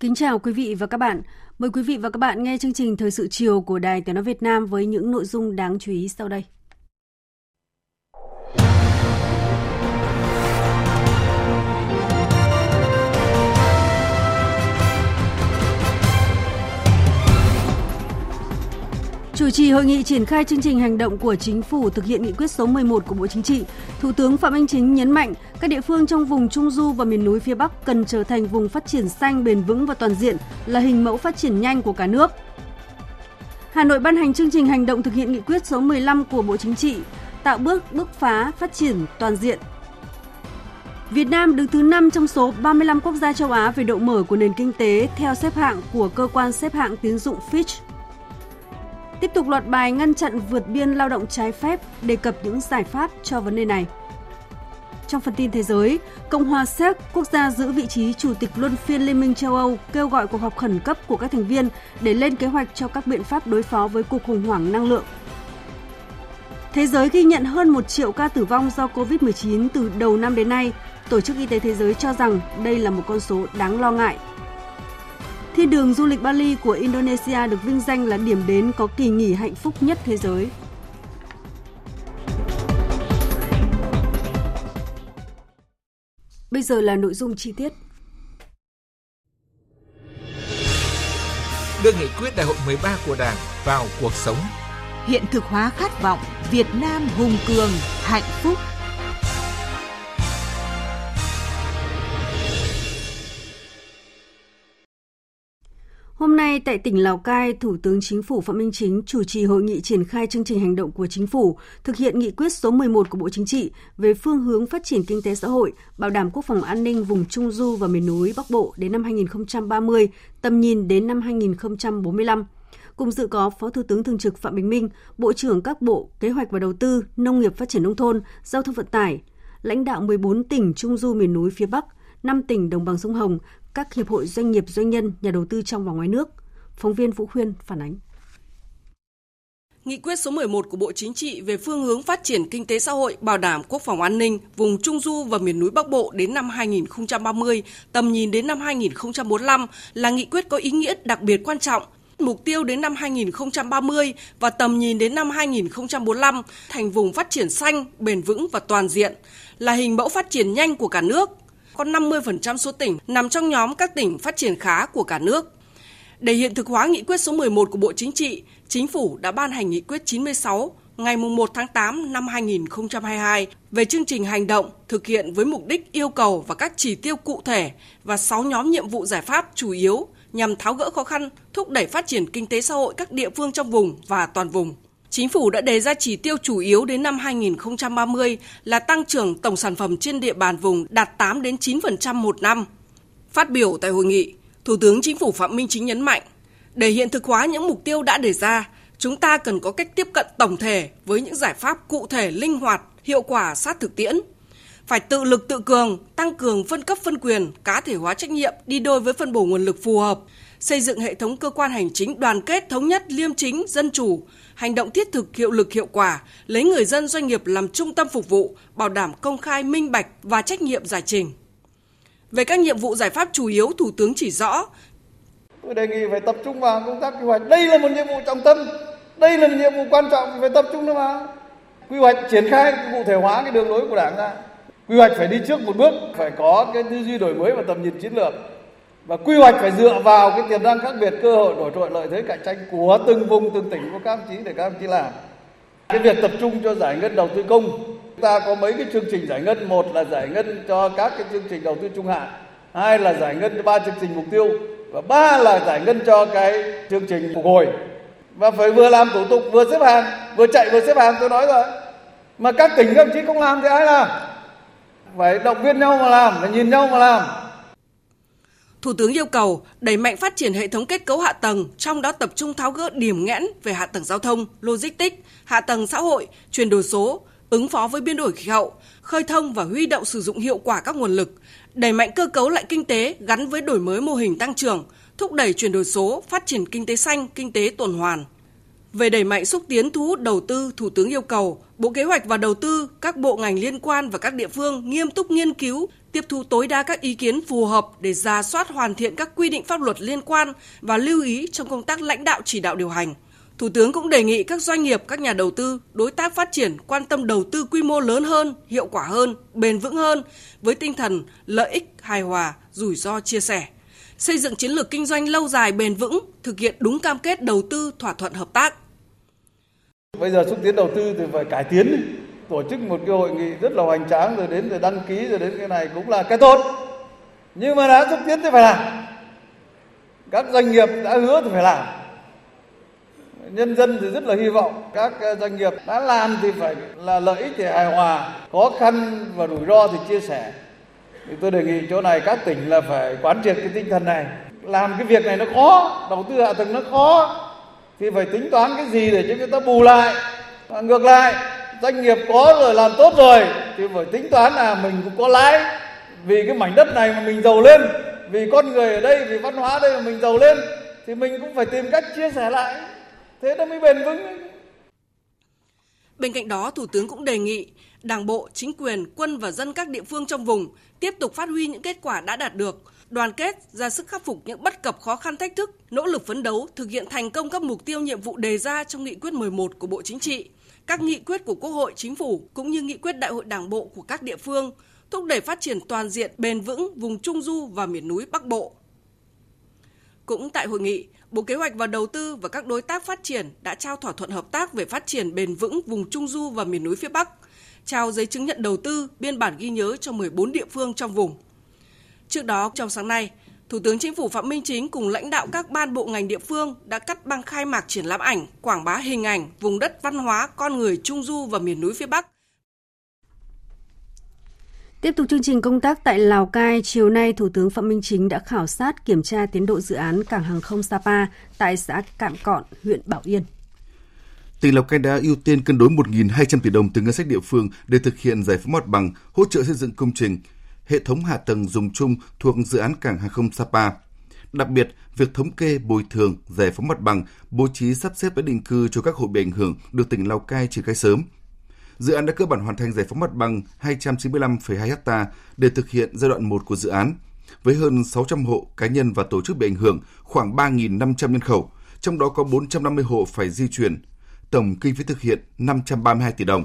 Kính chào quý vị và các bạn. Mời quý vị và các bạn nghe chương trình Thời sự chiều của Đài Tiếng Nói Việt Nam với những nội dung đáng chú ý sau đây. Chủ trì hội nghị triển khai chương trình hành động của chính phủ thực hiện nghị quyết số 11 của Bộ Chính trị, Thủ tướng Phạm Minh Chính nhấn mạnh các địa phương trong vùng Trung Du và miền núi phía Bắc cần trở thành vùng phát triển xanh, bền vững và toàn diện là hình mẫu phát triển nhanh của cả nước. Hà Nội ban hành chương trình hành động thực hiện nghị quyết số 15 của Bộ Chính trị, tạo bước bước phá phát triển toàn diện. Việt Nam đứng thứ 5 trong số 35 quốc gia châu Á về độ mở của nền kinh tế theo xếp hạng của cơ quan xếp hạng tín dụng Fitch. Tiếp tục loạt bài ngăn chặn vượt biên lao động trái phép, đề cập những giải pháp cho vấn đề này. Trong phần tin thế giới, Cộng hòa Séc, quốc gia giữ vị trí chủ tịch luân phiên Liên minh châu Âu, kêu gọi cuộc họp khẩn cấp của các thành viên để lên kế hoạch cho các biện pháp đối phó với cuộc khủng hoảng năng lượng. Thế giới ghi nhận hơn 1 triệu ca tử vong do COVID-19 từ đầu năm đến nay. Tổ chức Y tế Thế giới cho rằng đây là một con số đáng lo ngại Thiên đường du lịch Bali của Indonesia được vinh danh là điểm đến có kỳ nghỉ hạnh phúc nhất thế giới. Bây giờ là nội dung chi tiết. Đưa nghị quyết đại hội 13 của Đảng vào cuộc sống. Hiện thực hóa khát vọng Việt Nam hùng cường, hạnh phúc. Nay tại tỉnh Lào Cai, Thủ tướng Chính phủ Phạm Minh Chính chủ trì hội nghị triển khai chương trình hành động của Chính phủ thực hiện nghị quyết số 11 của Bộ Chính trị về phương hướng phát triển kinh tế xã hội, bảo đảm quốc phòng an ninh vùng Trung Du và miền núi Bắc Bộ đến năm 2030, tầm nhìn đến năm 2045. Cùng dự có Phó Thủ tướng Thường trực Phạm Bình Minh, Bộ trưởng các Bộ Kế hoạch và Đầu tư, Nông nghiệp Phát triển Nông thôn, Giao thông Vận tải, lãnh đạo 14 tỉnh Trung Du miền núi phía Bắc, 5 tỉnh đồng bằng sông Hồng, các hiệp hội doanh nghiệp doanh nhân, nhà đầu tư trong và ngoài nước. Phóng viên Vũ Khuyên phản ánh. Nghị quyết số 11 của Bộ Chính trị về phương hướng phát triển kinh tế xã hội, bảo đảm quốc phòng an ninh vùng Trung Du và miền núi Bắc Bộ đến năm 2030, tầm nhìn đến năm 2045 là nghị quyết có ý nghĩa đặc biệt quan trọng mục tiêu đến năm 2030 và tầm nhìn đến năm 2045 thành vùng phát triển xanh, bền vững và toàn diện, là hình mẫu phát triển nhanh của cả nước, có 50% số tỉnh nằm trong nhóm các tỉnh phát triển khá của cả nước. Để hiện thực hóa nghị quyết số 11 của Bộ Chính trị, Chính phủ đã ban hành nghị quyết 96 ngày 1 tháng 8 năm 2022 về chương trình hành động thực hiện với mục đích yêu cầu và các chỉ tiêu cụ thể và 6 nhóm nhiệm vụ giải pháp chủ yếu nhằm tháo gỡ khó khăn, thúc đẩy phát triển kinh tế xã hội các địa phương trong vùng và toàn vùng. Chính phủ đã đề ra chỉ tiêu chủ yếu đến năm 2030 là tăng trưởng tổng sản phẩm trên địa bàn vùng đạt 8 đến 9% một năm. Phát biểu tại hội nghị, Thủ tướng Chính phủ Phạm Minh Chính nhấn mạnh, để hiện thực hóa những mục tiêu đã đề ra, chúng ta cần có cách tiếp cận tổng thể với những giải pháp cụ thể linh hoạt, hiệu quả sát thực tiễn. Phải tự lực tự cường, tăng cường phân cấp phân quyền, cá thể hóa trách nhiệm đi đôi với phân bổ nguồn lực phù hợp, xây dựng hệ thống cơ quan hành chính đoàn kết thống nhất liêm chính dân chủ hành động thiết thực hiệu lực hiệu quả lấy người dân doanh nghiệp làm trung tâm phục vụ bảo đảm công khai minh bạch và trách nhiệm giải trình về các nhiệm vụ giải pháp chủ yếu, thủ tướng chỉ rõ. Tôi đề nghị phải tập trung vào công tác quy hoạch. Đây là một nhiệm vụ trọng tâm. Đây là một nhiệm vụ quan trọng, phải tập trung nó vào quy hoạch triển khai cụ thể hóa cái đường lối của đảng ra. Quy hoạch phải đi trước một bước, phải có cái tư duy đổi mới và tầm nhìn chiến lược. Và quy hoạch phải dựa vào cái tiềm năng khác biệt, cơ hội, đổi trội lợi thế, cạnh tranh của từng vùng, từng tỉnh, của các ông chí để các ông chí làm. Cái việc tập trung cho giải ngân đầu tư công ta có mấy cái chương trình giải ngân, một là giải ngân cho các cái chương trình đầu tư trung hạn, hai là giải ngân cho ba chương trình mục tiêu và ba là giải ngân cho cái chương trình phục hồi. Và phải vừa làm thủ tục vừa xếp hàng, vừa chạy vừa xếp hàng tôi nói rồi. Mà các tỉnh các đồng chí không làm thì ai làm? Phải động viên nhau mà làm, phải nhìn nhau mà làm. Thủ tướng yêu cầu đẩy mạnh phát triển hệ thống kết cấu hạ tầng, trong đó tập trung tháo gỡ điểm nghẽn về hạ tầng giao thông, logistics, hạ tầng xã hội, chuyển đổi số, ứng phó với biến đổi khí hậu, khơi thông và huy động sử dụng hiệu quả các nguồn lực, đẩy mạnh cơ cấu lại kinh tế gắn với đổi mới mô hình tăng trưởng, thúc đẩy chuyển đổi số, phát triển kinh tế xanh, kinh tế tuần hoàn. Về đẩy mạnh xúc tiến thu hút đầu tư, Thủ tướng yêu cầu Bộ Kế hoạch và Đầu tư, các bộ ngành liên quan và các địa phương nghiêm túc nghiên cứu, tiếp thu tối đa các ý kiến phù hợp để ra soát hoàn thiện các quy định pháp luật liên quan và lưu ý trong công tác lãnh đạo chỉ đạo điều hành. Thủ tướng cũng đề nghị các doanh nghiệp, các nhà đầu tư, đối tác phát triển quan tâm đầu tư quy mô lớn hơn, hiệu quả hơn, bền vững hơn với tinh thần lợi ích hài hòa, rủi ro chia sẻ. Xây dựng chiến lược kinh doanh lâu dài bền vững, thực hiện đúng cam kết đầu tư thỏa thuận hợp tác. Bây giờ xúc tiến đầu tư thì phải cải tiến tổ chức một cái hội nghị rất là hoành tráng rồi đến rồi đăng ký rồi đến cái này cũng là cái tốt nhưng mà đã xúc tiến thì phải làm các doanh nghiệp đã hứa thì phải làm nhân dân thì rất là hy vọng các ờ, doanh nghiệp đã làm thì phải là lợi ích thì hài hòa, khó khăn và rủi ro thì chia sẻ. Thì tôi đề nghị chỗ này các tỉnh là phải quán triệt cái tinh thần này. Làm cái việc này nó khó, đầu tư hạ tầng nó khó, thì phải tính toán cái gì để cho người ta bù lại. Và ngược lại, doanh nghiệp có rồi làm tốt rồi thì phải tính toán là mình cũng có lãi. Vì cái mảnh đất này mà mình giàu lên, vì con người ở đây, vì văn hóa ở đây mà mình giàu lên, thì mình cũng phải tìm cách chia sẻ lại thế nó mới bền vững Bên cạnh đó, Thủ tướng cũng đề nghị Đảng bộ, chính quyền, quân và dân các địa phương trong vùng tiếp tục phát huy những kết quả đã đạt được, đoàn kết, ra sức khắc phục những bất cập khó khăn thách thức, nỗ lực phấn đấu thực hiện thành công các mục tiêu nhiệm vụ đề ra trong nghị quyết 11 của Bộ Chính trị, các nghị quyết của Quốc hội, Chính phủ cũng như nghị quyết Đại hội Đảng bộ của các địa phương, thúc đẩy phát triển toàn diện bền vững vùng Trung du và miền núi Bắc Bộ. Cũng tại hội nghị, Bộ Kế hoạch và Đầu tư và các đối tác phát triển đã trao thỏa thuận hợp tác về phát triển bền vững vùng Trung du và miền núi phía Bắc, trao giấy chứng nhận đầu tư, biên bản ghi nhớ cho 14 địa phương trong vùng. Trước đó, trong sáng nay, Thủ tướng Chính phủ Phạm Minh Chính cùng lãnh đạo các ban bộ ngành địa phương đã cắt băng khai mạc triển lãm ảnh, quảng bá hình ảnh vùng đất văn hóa con người Trung Du và miền núi phía Bắc. Tiếp tục chương trình công tác tại Lào Cai, chiều nay Thủ tướng Phạm Minh Chính đã khảo sát kiểm tra tiến độ dự án cảng hàng không Sapa tại xã Cạm Cọn, huyện Bảo Yên. Tỉnh Lào Cai đã ưu tiên cân đối 1.200 tỷ đồng từ ngân sách địa phương để thực hiện giải phóng mặt bằng, hỗ trợ xây dựng công trình, hệ thống hạ tầng dùng chung thuộc dự án cảng hàng không Sapa. Đặc biệt, việc thống kê, bồi thường, giải phóng mặt bằng, bố trí sắp xếp tái định cư cho các hộ bị ảnh hưởng được tỉnh Lào Cai triển khai sớm. Dự án đã cơ bản hoàn thành giải phóng mặt bằng 295,2 ha để thực hiện giai đoạn 1 của dự án, với hơn 600 hộ cá nhân và tổ chức bị ảnh hưởng, khoảng 3.500 nhân khẩu, trong đó có 450 hộ phải di chuyển. Tổng kinh phí thực hiện 532 tỷ đồng.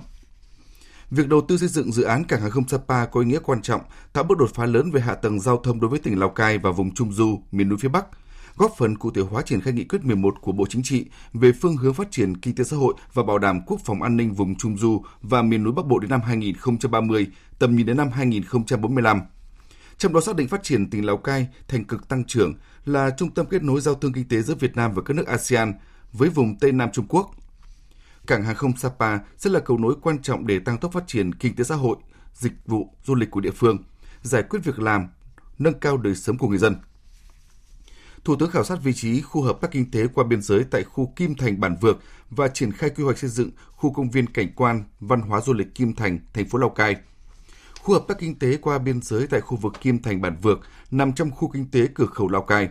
Việc đầu tư xây dựng dự án cảng hàng không Sapa có ý nghĩa quan trọng, tạo bước đột phá lớn về hạ tầng giao thông đối với tỉnh Lào Cai và vùng Trung Du, miền núi phía Bắc, góp phần cụ thể hóa triển khai nghị quyết 11 của Bộ Chính trị về phương hướng phát triển kinh tế xã hội và bảo đảm quốc phòng an ninh vùng Trung Du và miền núi Bắc Bộ đến năm 2030, tầm nhìn đến năm 2045. Trong đó xác định phát triển tỉnh Lào Cai thành cực tăng trưởng là trung tâm kết nối giao thương kinh tế giữa Việt Nam và các nước ASEAN với vùng Tây Nam Trung Quốc – cảng hàng không Sapa sẽ là cầu nối quan trọng để tăng tốc phát triển kinh tế xã hội, dịch vụ, du lịch của địa phương, giải quyết việc làm, nâng cao đời sống của người dân. Thủ tướng khảo sát vị trí khu hợp tác kinh tế qua biên giới tại khu Kim Thành Bản Vược và triển khai quy hoạch xây dựng khu công viên cảnh quan văn hóa du lịch Kim Thành, thành phố Lào Cai. Khu hợp tác kinh tế qua biên giới tại khu vực Kim Thành Bản Vược nằm trong khu kinh tế cửa khẩu Lào Cai.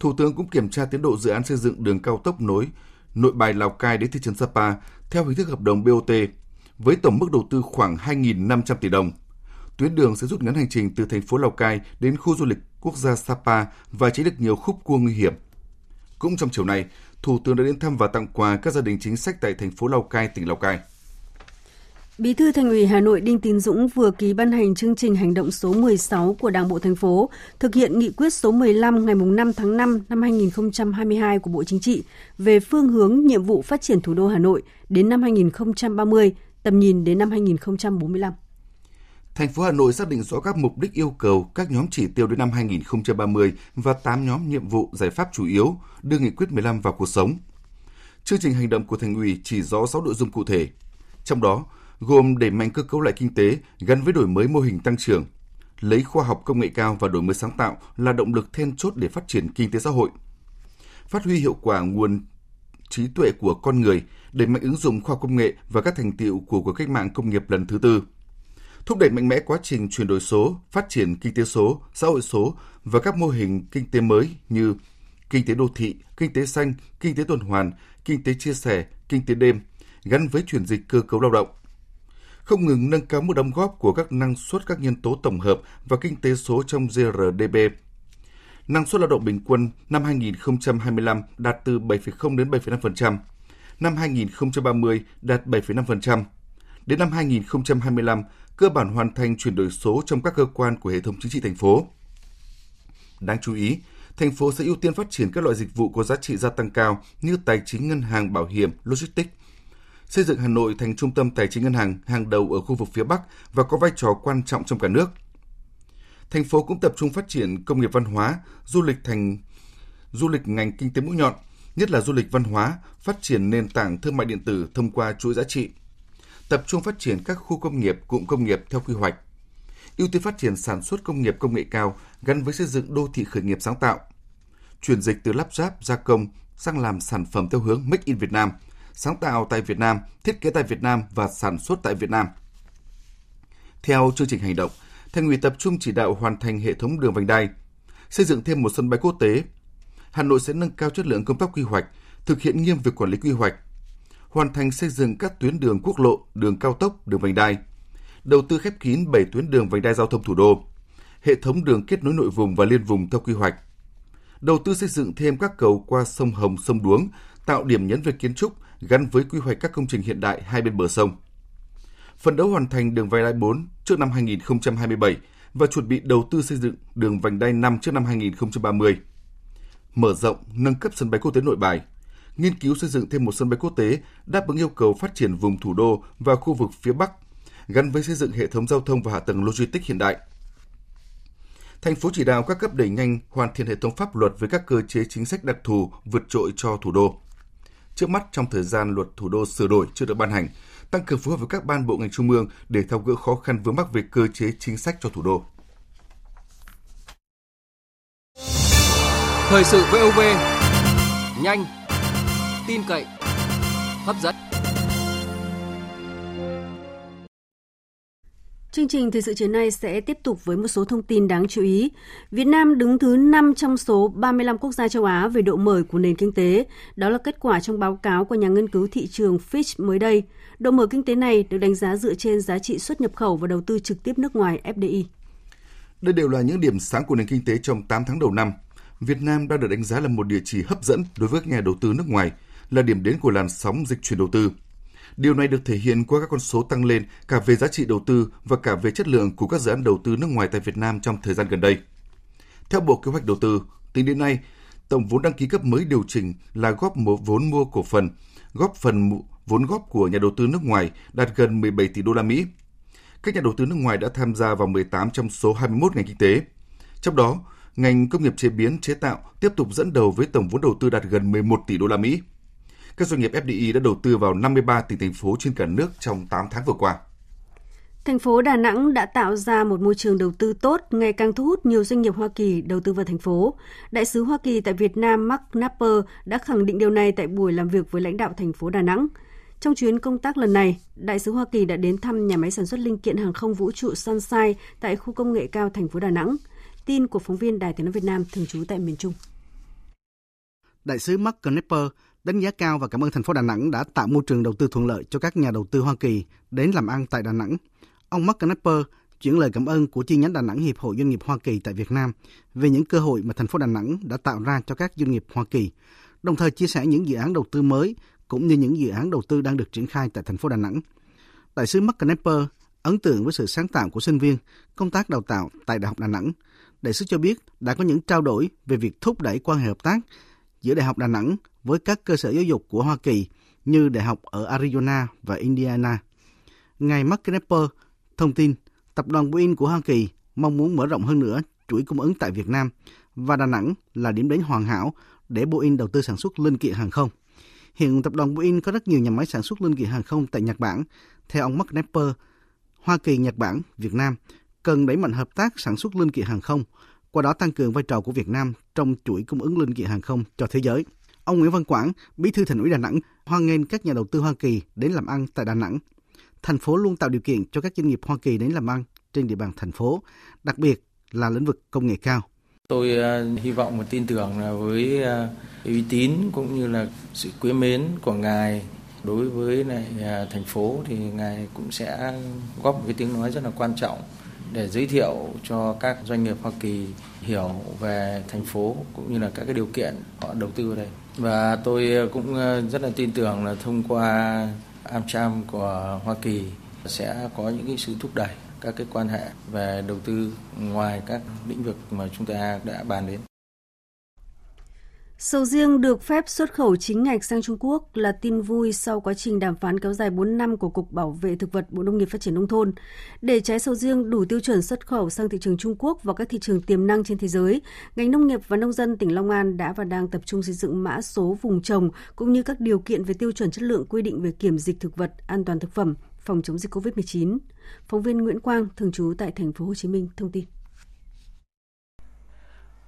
Thủ tướng cũng kiểm tra tiến độ dự án xây dựng đường cao tốc nối nội bài Lào Cai đến thị trấn Sapa theo hình thức hợp đồng BOT với tổng mức đầu tư khoảng 2.500 tỷ đồng. Tuyến đường sẽ rút ngắn hành trình từ thành phố Lào Cai đến khu du lịch quốc gia Sapa và tránh được nhiều khúc cua nguy hiểm. Cũng trong chiều nay, Thủ tướng đã đến thăm và tặng quà các gia đình chính sách tại thành phố Lào Cai, tỉnh Lào Cai. Bí thư Thành ủy Hà Nội Đinh Tiến Dũng vừa ký ban hành chương trình hành động số 16 của Đảng bộ thành phố, thực hiện nghị quyết số 15 ngày 5 tháng 5 năm 2022 của Bộ Chính trị về phương hướng nhiệm vụ phát triển thủ đô Hà Nội đến năm 2030, tầm nhìn đến năm 2045. Thành phố Hà Nội xác định rõ các mục đích yêu cầu, các nhóm chỉ tiêu đến năm 2030 và 8 nhóm nhiệm vụ giải pháp chủ yếu đưa nghị quyết 15 vào cuộc sống. Chương trình hành động của thành ủy chỉ rõ 6 nội dung cụ thể. Trong đó, gồm đẩy mạnh cơ cấu lại kinh tế gắn với đổi mới mô hình tăng trưởng, lấy khoa học công nghệ cao và đổi mới sáng tạo là động lực then chốt để phát triển kinh tế xã hội. Phát huy hiệu quả nguồn trí tuệ của con người, đẩy mạnh ứng dụng khoa học công nghệ và các thành tiệu của cuộc cách mạng công nghiệp lần thứ tư thúc đẩy mạnh mẽ quá trình chuyển đổi số, phát triển kinh tế số, xã hội số và các mô hình kinh tế mới như kinh tế đô thị, kinh tế xanh, kinh tế tuần hoàn, kinh tế chia sẻ, kinh tế đêm, gắn với chuyển dịch cơ cấu lao động. Không ngừng nâng cao mức đóng góp của các năng suất các nhân tố tổng hợp và kinh tế số trong GRDP. Năng suất lao động bình quân năm 2025 đạt từ 7,0 đến 7,5%, năm 2030 đạt 7,5%. Đến năm 2025, cơ bản hoàn thành chuyển đổi số trong các cơ quan của hệ thống chính trị thành phố. Đáng chú ý, thành phố sẽ ưu tiên phát triển các loại dịch vụ có giá trị gia tăng cao như tài chính ngân hàng bảo hiểm, logistics, xây dựng Hà Nội thành trung tâm tài chính ngân hàng hàng đầu ở khu vực phía Bắc và có vai trò quan trọng trong cả nước. Thành phố cũng tập trung phát triển công nghiệp văn hóa, du lịch thành du lịch ngành kinh tế mũi nhọn, nhất là du lịch văn hóa, phát triển nền tảng thương mại điện tử thông qua chuỗi giá trị tập trung phát triển các khu công nghiệp, cụm công nghiệp theo quy hoạch, ưu tiên phát triển sản xuất công nghiệp công nghệ cao gắn với xây dựng đô thị khởi nghiệp sáng tạo, chuyển dịch từ lắp ráp gia công sang làm sản phẩm theo hướng Make in Việt Nam, sáng tạo tại Việt Nam, thiết kế tại Việt Nam và sản xuất tại Việt Nam. Theo chương trình hành động, Thành ủy tập trung chỉ đạo hoàn thành hệ thống đường vành đai, xây dựng thêm một sân bay quốc tế. Hà Nội sẽ nâng cao chất lượng công tác quy hoạch, thực hiện nghiêm việc quản lý quy hoạch, hoàn thành xây dựng các tuyến đường quốc lộ, đường cao tốc, đường vành đai, đầu tư khép kín 7 tuyến đường vành đai giao thông thủ đô, hệ thống đường kết nối nội vùng và liên vùng theo quy hoạch, đầu tư xây dựng thêm các cầu qua sông Hồng, sông Đuống, tạo điểm nhấn về kiến trúc gắn với quy hoạch các công trình hiện đại hai bên bờ sông. Phần đấu hoàn thành đường vành đai 4 trước năm 2027 và chuẩn bị đầu tư xây dựng đường vành đai 5 trước năm 2030. Mở rộng, nâng cấp sân bay quốc tế Nội Bài, nghiên cứu xây dựng thêm một sân bay quốc tế đáp ứng yêu cầu phát triển vùng thủ đô và khu vực phía Bắc, gắn với xây dựng hệ thống giao thông và hạ tầng logistics hiện đại. Thành phố chỉ đạo các cấp đẩy nhanh hoàn thiện hệ thống pháp luật với các cơ chế chính sách đặc thù vượt trội cho thủ đô. Trước mắt trong thời gian luật thủ đô sửa đổi chưa được ban hành, tăng cường phối hợp với các ban bộ ngành trung ương để tháo gỡ khó khăn vướng mắc về cơ chế chính sách cho thủ đô. Thời sự VOV nhanh, tin cậy, hấp dẫn. Chương trình thời sự chiều nay sẽ tiếp tục với một số thông tin đáng chú ý. Việt Nam đứng thứ 5 trong số 35 quốc gia châu Á về độ mở của nền kinh tế. Đó là kết quả trong báo cáo của nhà nghiên cứu thị trường Fitch mới đây. Độ mở kinh tế này được đánh giá dựa trên giá trị xuất nhập khẩu và đầu tư trực tiếp nước ngoài FDI. Đây đều là những điểm sáng của nền kinh tế trong 8 tháng đầu năm. Việt Nam đang được đánh giá là một địa chỉ hấp dẫn đối với các nhà đầu tư nước ngoài, là điểm đến của làn sóng dịch chuyển đầu tư. Điều này được thể hiện qua các con số tăng lên cả về giá trị đầu tư và cả về chất lượng của các dự án đầu tư nước ngoài tại Việt Nam trong thời gian gần đây. Theo Bộ Kế hoạch Đầu tư, tính đến nay, tổng vốn đăng ký cấp mới điều chỉnh là góp một vốn mua cổ phần, góp phần vốn góp của nhà đầu tư nước ngoài đạt gần 17 tỷ đô la Mỹ. Các nhà đầu tư nước ngoài đã tham gia vào 18 trong số 21 ngành kinh tế. Trong đó, ngành công nghiệp chế biến chế tạo tiếp tục dẫn đầu với tổng vốn đầu tư đạt gần 11 tỷ đô la Mỹ các doanh nghiệp FDI đã đầu tư vào 53 tỉnh thành phố trên cả nước trong 8 tháng vừa qua. Thành phố Đà Nẵng đã tạo ra một môi trường đầu tư tốt, ngày càng thu hút nhiều doanh nghiệp Hoa Kỳ đầu tư vào thành phố. Đại sứ Hoa Kỳ tại Việt Nam Mark Napper đã khẳng định điều này tại buổi làm việc với lãnh đạo thành phố Đà Nẵng. Trong chuyến công tác lần này, Đại sứ Hoa Kỳ đã đến thăm nhà máy sản xuất linh kiện hàng không vũ trụ Sunshine tại khu công nghệ cao thành phố Đà Nẵng. Tin của phóng viên Đài tiếng nói Việt Nam thường trú tại miền Trung. Đại sứ Mark Knepper đánh giá cao và cảm ơn thành phố Đà Nẵng đã tạo môi trường đầu tư thuận lợi cho các nhà đầu tư Hoa Kỳ đến làm ăn tại Đà Nẵng. Ông Mark Knapper chuyển lời cảm ơn của chi nhánh Đà Nẵng Hiệp hội Doanh nghiệp Hoa Kỳ tại Việt Nam về những cơ hội mà thành phố Đà Nẵng đã tạo ra cho các doanh nghiệp Hoa Kỳ, đồng thời chia sẻ những dự án đầu tư mới cũng như những dự án đầu tư đang được triển khai tại thành phố Đà Nẵng. Đại sứ Mark Knapper ấn tượng với sự sáng tạo của sinh viên, công tác đào tạo tại Đại học Đà Nẵng. Đại sứ cho biết đã có những trao đổi về việc thúc đẩy quan hệ hợp tác giữa Đại học Đà Nẵng với các cơ sở giáo dục của Hoa Kỳ như đại học ở Arizona và Indiana. Ngài Mark Knepper thông tin tập đoàn Boeing của Hoa Kỳ mong muốn mở rộng hơn nữa chuỗi cung ứng tại Việt Nam và Đà Nẵng là điểm đến hoàn hảo để Boeing đầu tư sản xuất linh kiện hàng không. Hiện tập đoàn Boeing có rất nhiều nhà máy sản xuất linh kiện hàng không tại Nhật Bản. Theo ông Mark Nepper, Hoa Kỳ, Nhật Bản, Việt Nam cần đẩy mạnh hợp tác sản xuất linh kiện hàng không, qua đó tăng cường vai trò của Việt Nam trong chuỗi cung ứng linh kiện hàng không cho thế giới. Ông Nguyễn Văn Quảng, Bí thư Thành ủy Đà Nẵng, hoan nghênh các nhà đầu tư Hoa Kỳ đến làm ăn tại Đà Nẵng. Thành phố luôn tạo điều kiện cho các doanh nghiệp Hoa Kỳ đến làm ăn trên địa bàn thành phố, đặc biệt là lĩnh vực công nghệ cao. Tôi uh, hy vọng và tin tưởng là với uh, uy tín cũng như là sự quý mến của ngài đối với lại uh, thành phố thì ngài cũng sẽ góp một cái tiếng nói rất là quan trọng để giới thiệu cho các doanh nghiệp Hoa Kỳ hiểu về thành phố cũng như là các cái điều kiện họ đầu tư ở đây. Và tôi ờ, cũng ờ, rất là tin tưởng là thông qua AmCham của Hoa Kỳ sẽ có những cái sự thúc đẩy các cái quan hệ về đầu tư ngoài các lĩnh vực mà chúng ta đã bàn đến. Sầu riêng được phép xuất khẩu chính ngạch sang Trung Quốc là tin vui sau quá trình đàm phán kéo dài 4 năm của Cục Bảo vệ Thực vật Bộ Nông nghiệp Phát triển Nông thôn. Để trái sầu riêng đủ tiêu chuẩn xuất khẩu sang thị trường Trung Quốc và các thị trường tiềm năng trên thế giới, ngành nông nghiệp và nông dân tỉnh Long An đã và đang tập trung xây dựng mã số vùng trồng cũng như các điều kiện về tiêu chuẩn chất lượng quy định về kiểm dịch thực vật, an toàn thực phẩm, phòng chống dịch COVID-19. Phóng viên Nguyễn Quang, thường trú tại thành phố Hồ Chí Minh thông tin.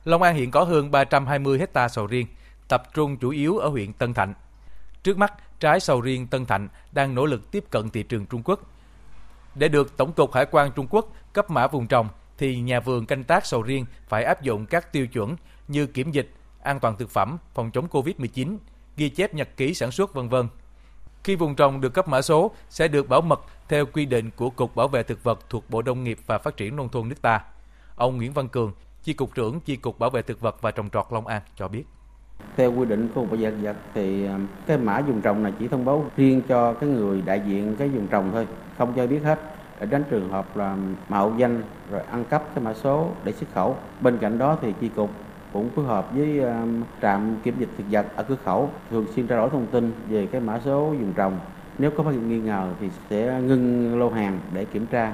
Long An hiện có hơn 320 hecta sầu riêng, tập trung chủ yếu ở huyện Tân Thạnh. Trước mắt, trái sầu riêng Tân Thạnh đang nỗ lực tiếp cận thị trường Trung Quốc. Để được Tổng cục Hải quan Trung Quốc cấp mã vùng trồng, thì nhà vườn canh tác sầu riêng phải áp dụng các tiêu chuẩn như kiểm dịch, an toàn thực phẩm, phòng chống COVID-19, ghi chép nhật ký sản xuất vân vân. Khi vùng trồng được cấp mã số sẽ được bảo mật theo quy định của Cục Bảo vệ thực vật thuộc Bộ Nông nghiệp và Phát triển nông thôn nước ta. Ông Nguyễn Văn Cường, Chi cục trưởng Chi cục Bảo vệ thực vật và trồng trọt Long An cho biết. Theo quy định của Bộ Bảo vệ thực vật thì à, cái mã dùng trồng này chỉ thông báo riêng cho cái người đại diện cái dùng trồng thôi, không cho biết hết để tránh trường hợp là mạo danh rồi ăn cắp cái mã số để xuất khẩu. Bên cạnh đó thì chi cục cũng phối hợp với à, trạm kiểm dịch thực vật ở cửa khẩu thường xuyên trao đổi thông tin về cái mã số dùng trồng. Nếu có phát hiện nghi ngờ thì sẽ ngưng lô hàng để kiểm tra.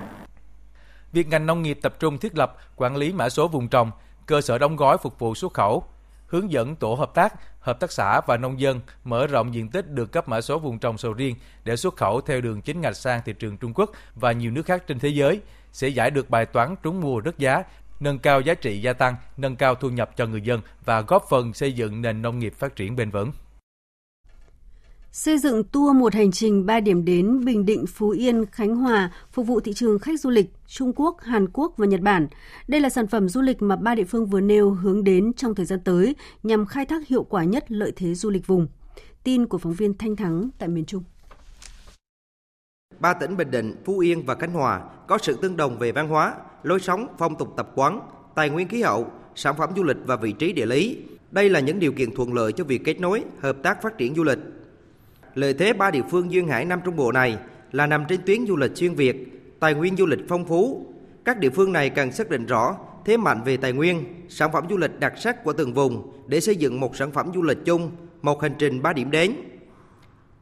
Việc ngành nông nghiệp tập trung thiết lập quản lý mã số vùng trồng, cơ sở đóng gói phục vụ xuất khẩu, hướng dẫn tổ hợp tác, hợp tác xã và nông dân mở rộng diện tích được cấp mã số vùng trồng sầu riêng để xuất khẩu theo đường chính ngạch sang thị trường Trung Quốc và nhiều nước khác trên thế giới sẽ giải được bài toán trúng mùa rớt giá nâng cao giá trị gia tăng, nâng cao thu nhập cho người dân và góp phần xây dựng nền nông nghiệp phát triển bền vững. Xây dựng tour một hành trình 3 điểm đến Bình Định, Phú Yên, Khánh Hòa phục vụ thị trường khách du lịch Trung Quốc, Hàn Quốc và Nhật Bản. Đây là sản phẩm du lịch mà ba địa phương vừa nêu hướng đến trong thời gian tới nhằm khai thác hiệu quả nhất lợi thế du lịch vùng. Tin của phóng viên Thanh Thắng tại miền Trung. Ba tỉnh Bình Định, Phú Yên và Khánh Hòa có sự tương đồng về văn hóa, lối sống, phong tục tập quán, tài nguyên khí hậu, sản phẩm du lịch và vị trí địa lý. Đây là những điều kiện thuận lợi cho việc kết nối, hợp tác phát triển du lịch. Lợi thế ba địa phương duyên hải Nam Trung Bộ này là nằm trên tuyến du lịch xuyên Việt, tài nguyên du lịch phong phú. Các địa phương này cần xác định rõ thế mạnh về tài nguyên, sản phẩm du lịch đặc sắc của từng vùng để xây dựng một sản phẩm du lịch chung, một hành trình ba điểm đến.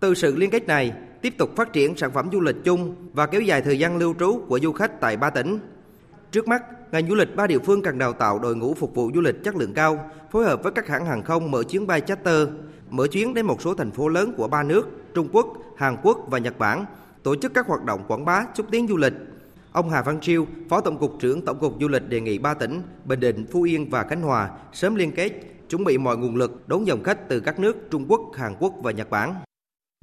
Từ sự liên kết này, tiếp tục phát triển sản phẩm du lịch chung và kéo dài thời gian lưu trú của du khách tại ba tỉnh. Trước mắt, ngành du lịch ba địa phương cần đào tạo đội ngũ phục vụ du lịch chất lượng cao, phối hợp với các hãng hàng không mở chuyến bay charter, mở chuyến đến một số thành phố lớn của ba nước Trung Quốc, Hàn Quốc và Nhật Bản, tổ chức các hoạt động quảng bá xúc tiến du lịch. Ông Hà Văn Triêu, Phó Tổng cục trưởng Tổng cục Du lịch đề nghị ba tỉnh Bình Định, Phú Yên và Khánh Hòa sớm liên kết, chuẩn bị mọi nguồn lực đón dòng khách từ các nước Trung Quốc, Hàn Quốc và Nhật Bản.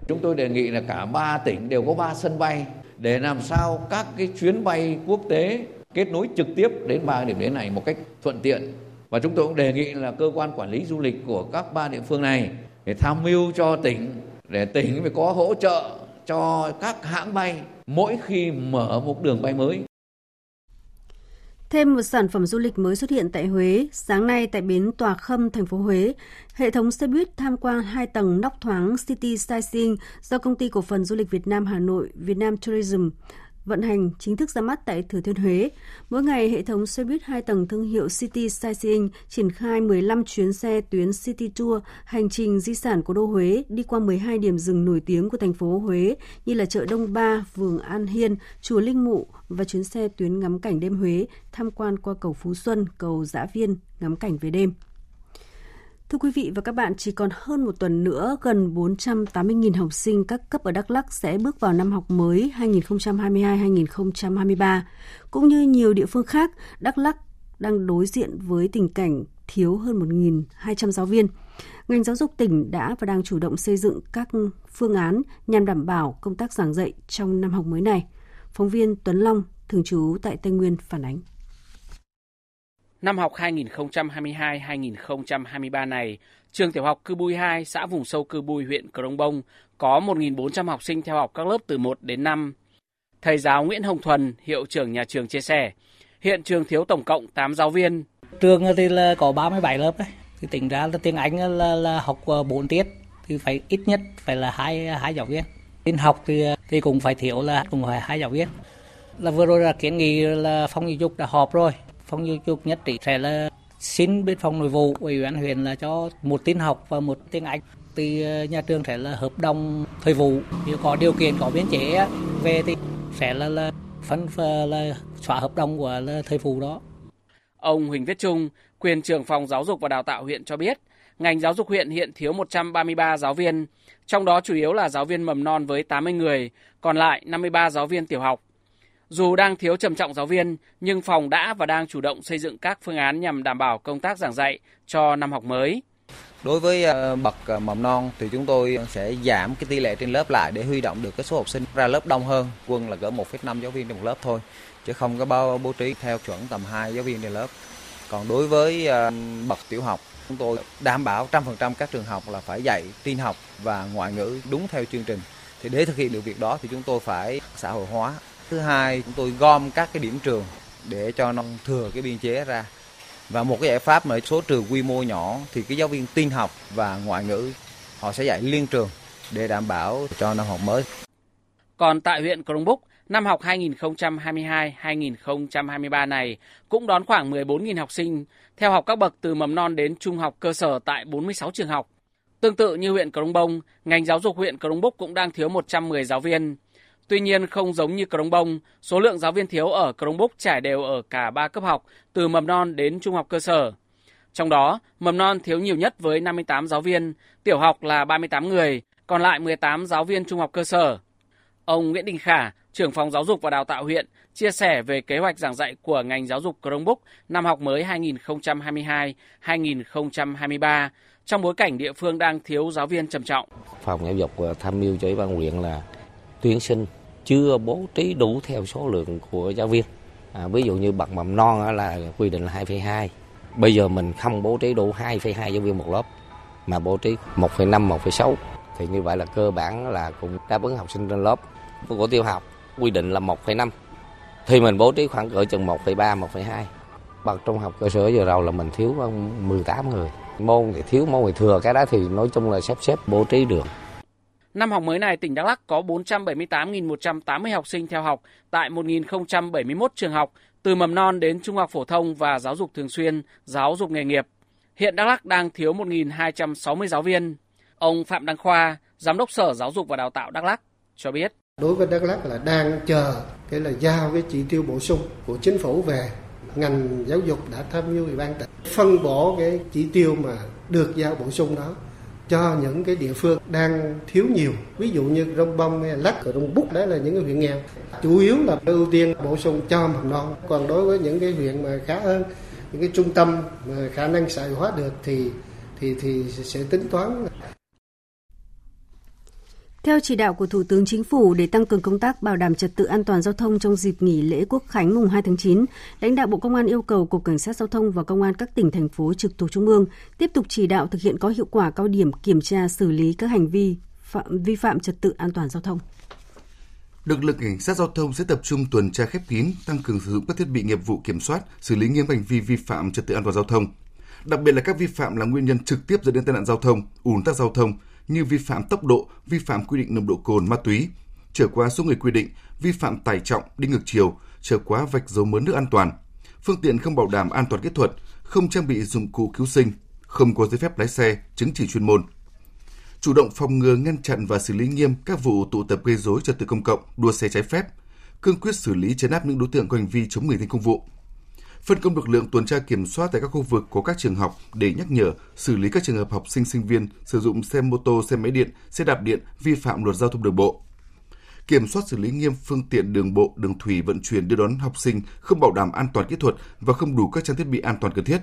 Chúng tôi đề nghị là cả ba tỉnh đều có ba sân bay để làm sao các cái chuyến bay quốc tế kết nối trực tiếp đến ba điểm đến này một cách thuận tiện. Và chúng tôi cũng đề nghị là cơ quan quản lý du lịch của các ba địa phương này để tham mưu cho tỉnh để tỉnh phải có hỗ trợ cho các hãng bay mỗi khi mở một đường bay mới. Thêm một sản phẩm du lịch mới xuất hiện tại Huế. Sáng nay tại bến Tòa Khâm, thành phố Huế, hệ thống xe buýt tham quan hai tầng nóc thoáng City Sightseeing do công ty cổ phần du lịch Việt Nam Hà Nội Việt Nam Tourism vận hành chính thức ra mắt tại Thừa Thiên Huế. Mỗi ngày, hệ thống xe buýt 2 tầng thương hiệu City Sightseeing triển khai 15 chuyến xe tuyến City Tour hành trình di sản của đô Huế đi qua 12 điểm rừng nổi tiếng của thành phố Huế như là chợ Đông Ba, Vườn An Hiên, chùa Linh Mụ và chuyến xe tuyến ngắm cảnh đêm Huế tham quan qua cầu Phú Xuân, cầu giã Viên, ngắm cảnh về đêm. Thưa quý vị và các bạn, chỉ còn hơn một tuần nữa, gần 480.000 học sinh các cấp ở Đắk Lắk sẽ bước vào năm học mới 2022-2023. Cũng như nhiều địa phương khác, Đắk Lắk đang đối diện với tình cảnh thiếu hơn 1.200 giáo viên. Ngành giáo dục tỉnh đã và đang chủ động xây dựng các phương án nhằm đảm bảo công tác giảng dạy trong năm học mới này. Phóng viên Tuấn Long, thường trú tại Tây Nguyên phản ánh. Năm học 2022-2023 này, trường tiểu học Cư Bui 2, xã vùng sâu Cư Bui, huyện Cờ Đông Bông có 1.400 học sinh theo học các lớp từ 1 đến 5. Thầy giáo Nguyễn Hồng Thuần, hiệu trưởng nhà trường chia sẻ, hiện trường thiếu tổng cộng 8 giáo viên. Trường thì là có 37 lớp đấy. Thì tính ra là tiếng Anh là, là học ờ, 4 tiết thì phải ít nhất phải là hai hai giáo viên. Tin học thì thì cũng phải thiếu là cũng phải hai giáo viên. Là vừa rồi là kiến nghị là phòng giáo dục đã họp rồi phòng giáo dục nhất trí sẽ là xin bên phòng nội vụ ủy ban huyện là cho một tin học và một tiếng Anh thì ờ, nhà trường sẽ là hợp đồng thời vụ nếu có điều kiện có biên chế về thì sẽ là, là phân là xóa hợp đồng của là thời vụ đó. Ông Huỳnh Viết Trung, quyền trưởng phòng giáo dục và đào tạo huyện cho biết, ngành giáo dục huyện hiện thiếu 133 giáo viên, trong đó chủ yếu là giáo viên mầm non với 80 người, còn lại 53 giáo viên tiểu học. Dù đang thiếu trầm trọng giáo viên, nhưng phòng đã và đang chủ động xây dựng các phương án nhằm đảm bảo công tác giảng dạy cho năm học mới. Đối với ờ, bậc ờ, mầm non thì chúng tôi sẽ giảm cái tỷ lệ trên lớp lại để huy động được cái số học sinh ra lớp đông hơn. Quân là cỡ 1,5 giáo viên trên một lớp thôi, chứ không có bao bố trí theo chuẩn tầm 2 giáo viên trên lớp. Còn đối với ờ, bậc tiểu học, chúng tôi đảm bảo trăm phần trăm các trường học là phải dạy tin học và ngoại ngữ đúng theo chương trình. Thì để thực hiện được việc đó thì chúng tôi phải xã hội hóa Thứ hai, chúng tôi gom các cái điểm trường để cho nó thừa cái biên chế ra. Và một cái giải pháp mà số trường quy mô nhỏ thì cái giáo viên tin học và ngoại ngữ họ sẽ dạy liên trường để đảm bảo cho năm học mới. Còn tại huyện Crong Búc, năm học 2022-2023 này cũng đón khoảng 14.000 học sinh theo học các bậc từ mầm non đến trung học cơ sở tại 46 trường học. Tương tự như huyện Crong Bông, ngành giáo dục huyện Crong Búc cũng đang thiếu 110 giáo viên. Tuy nhiên không giống như Crong Bông, số lượng giáo viên thiếu ở Crong Búc trải đều ở cả ba cấp học, từ mầm non đến trung học cơ sở. Trong đó, mầm non thiếu nhiều nhất với 58 giáo viên, tiểu học là 38 người, còn lại 18 giáo viên trung học cơ sở. Ông Nguyễn Đình Khả, trưởng phòng giáo dục và đào tạo huyện, chia sẻ về kế hoạch giảng dạy của ngành giáo dục Crong Búc năm học mới 2022-2023 trong bối cảnh địa phương đang thiếu giáo viên trầm trọng. Phòng giáo dục ờ, tham mưu cho ủy ban huyện là tuyển sinh chưa bố trí đủ theo số lượng của giáo viên. À, ví dụ như bậc mầm non là quy định là 2,2. Bây giờ mình không bố trí đủ 2,2 giáo viên một lớp mà bố trí 1,5, 1,6 thì như vậy là cơ bản là cũng đáp ứng học sinh trên lớp. Của tiêu học quy định là 1,5 thì mình bố trí khoảng cỡ chừng 1,3, 1,2. Bậc trung học cơ sở giờ đầu là mình thiếu 18 người. Môn thì thiếu môn thì thừa cái đó thì nói chung là sắp xếp bố trí được. Năm học mới này, tỉnh Đắk Lắk có 478.180 học sinh theo học tại 1.071 trường học, từ mầm non đến trung học phổ thông và giáo dục thường xuyên, giáo dục nghề nghiệp. Hiện Đắk Lắk đang thiếu 1.260 giáo viên. Ông Phạm Đăng Khoa, Giám đốc Sở Giáo dục và Đào tạo Đắk Lắk cho biết. Đối với Đắk Lắk là đang chờ cái là giao cái chỉ tiêu bổ sung của chính phủ về ngành giáo dục đã tham mưu ủy ban tỉnh phân bổ cái chỉ tiêu mà được giao bổ sung đó cho những cái địa phương đang thiếu nhiều. Ví dụ như rông bông hay lắc ở rong bút đấy là những cái huyện nghèo. Chủ yếu là ưu tiên bổ sung cho mầm non. Còn đối với những cái huyện mà khá hơn, những cái trung tâm mà khả năng xã hội hóa được thì thì thì sẽ tính toán theo chỉ đạo của Thủ tướng Chính phủ để tăng cường công tác bảo đảm trật tự an toàn giao thông trong dịp nghỉ lễ Quốc khánh mùng 2 tháng 9, lãnh đạo Bộ Công an yêu cầu Cục Cảnh sát Giao thông và Công an các tỉnh, thành phố trực thuộc Trung ương tiếp tục chỉ đạo thực hiện có hiệu quả cao điểm kiểm tra xử lý các hành vi phạm, vi phạm trật tự an toàn giao thông. Lực lượng cảnh sát giao thông sẽ tập trung tuần tra khép kín, tăng cường sử dụng các thiết bị nghiệp vụ kiểm soát, xử lý nghiêm hành vi vi phạm trật tự an toàn giao thông. Đặc biệt là các vi phạm là nguyên nhân trực tiếp dẫn đến tai nạn giao thông, ùn tắc giao thông, như vi phạm tốc độ, vi phạm quy định nồng độ cồn, ma túy, trở quá số người quy định, vi phạm tải trọng đi ngược chiều, trở quá vạch dấu mớn nước an toàn, phương tiện không bảo đảm an toàn kỹ thuật, không trang bị dụng cụ cứu sinh, không có giấy phép lái xe, chứng chỉ chuyên môn. Chủ động phòng ngừa ngăn chặn và xử lý nghiêm các vụ tụ tập gây rối trật tự công cộng, đua xe trái phép, cương quyết xử lý chấn áp những đối tượng có hành vi chống người thi công vụ. Phân công lực lượng tuần tra kiểm soát tại các khu vực có các trường học để nhắc nhở, xử lý các trường hợp học sinh sinh viên sử dụng xe mô tô, xe máy điện, xe đạp điện vi phạm luật giao thông đường bộ kiểm soát xử lý nghiêm phương tiện đường bộ, đường thủy vận chuyển đưa đón học sinh không bảo đảm an toàn kỹ thuật và không đủ các trang thiết bị an toàn cần thiết.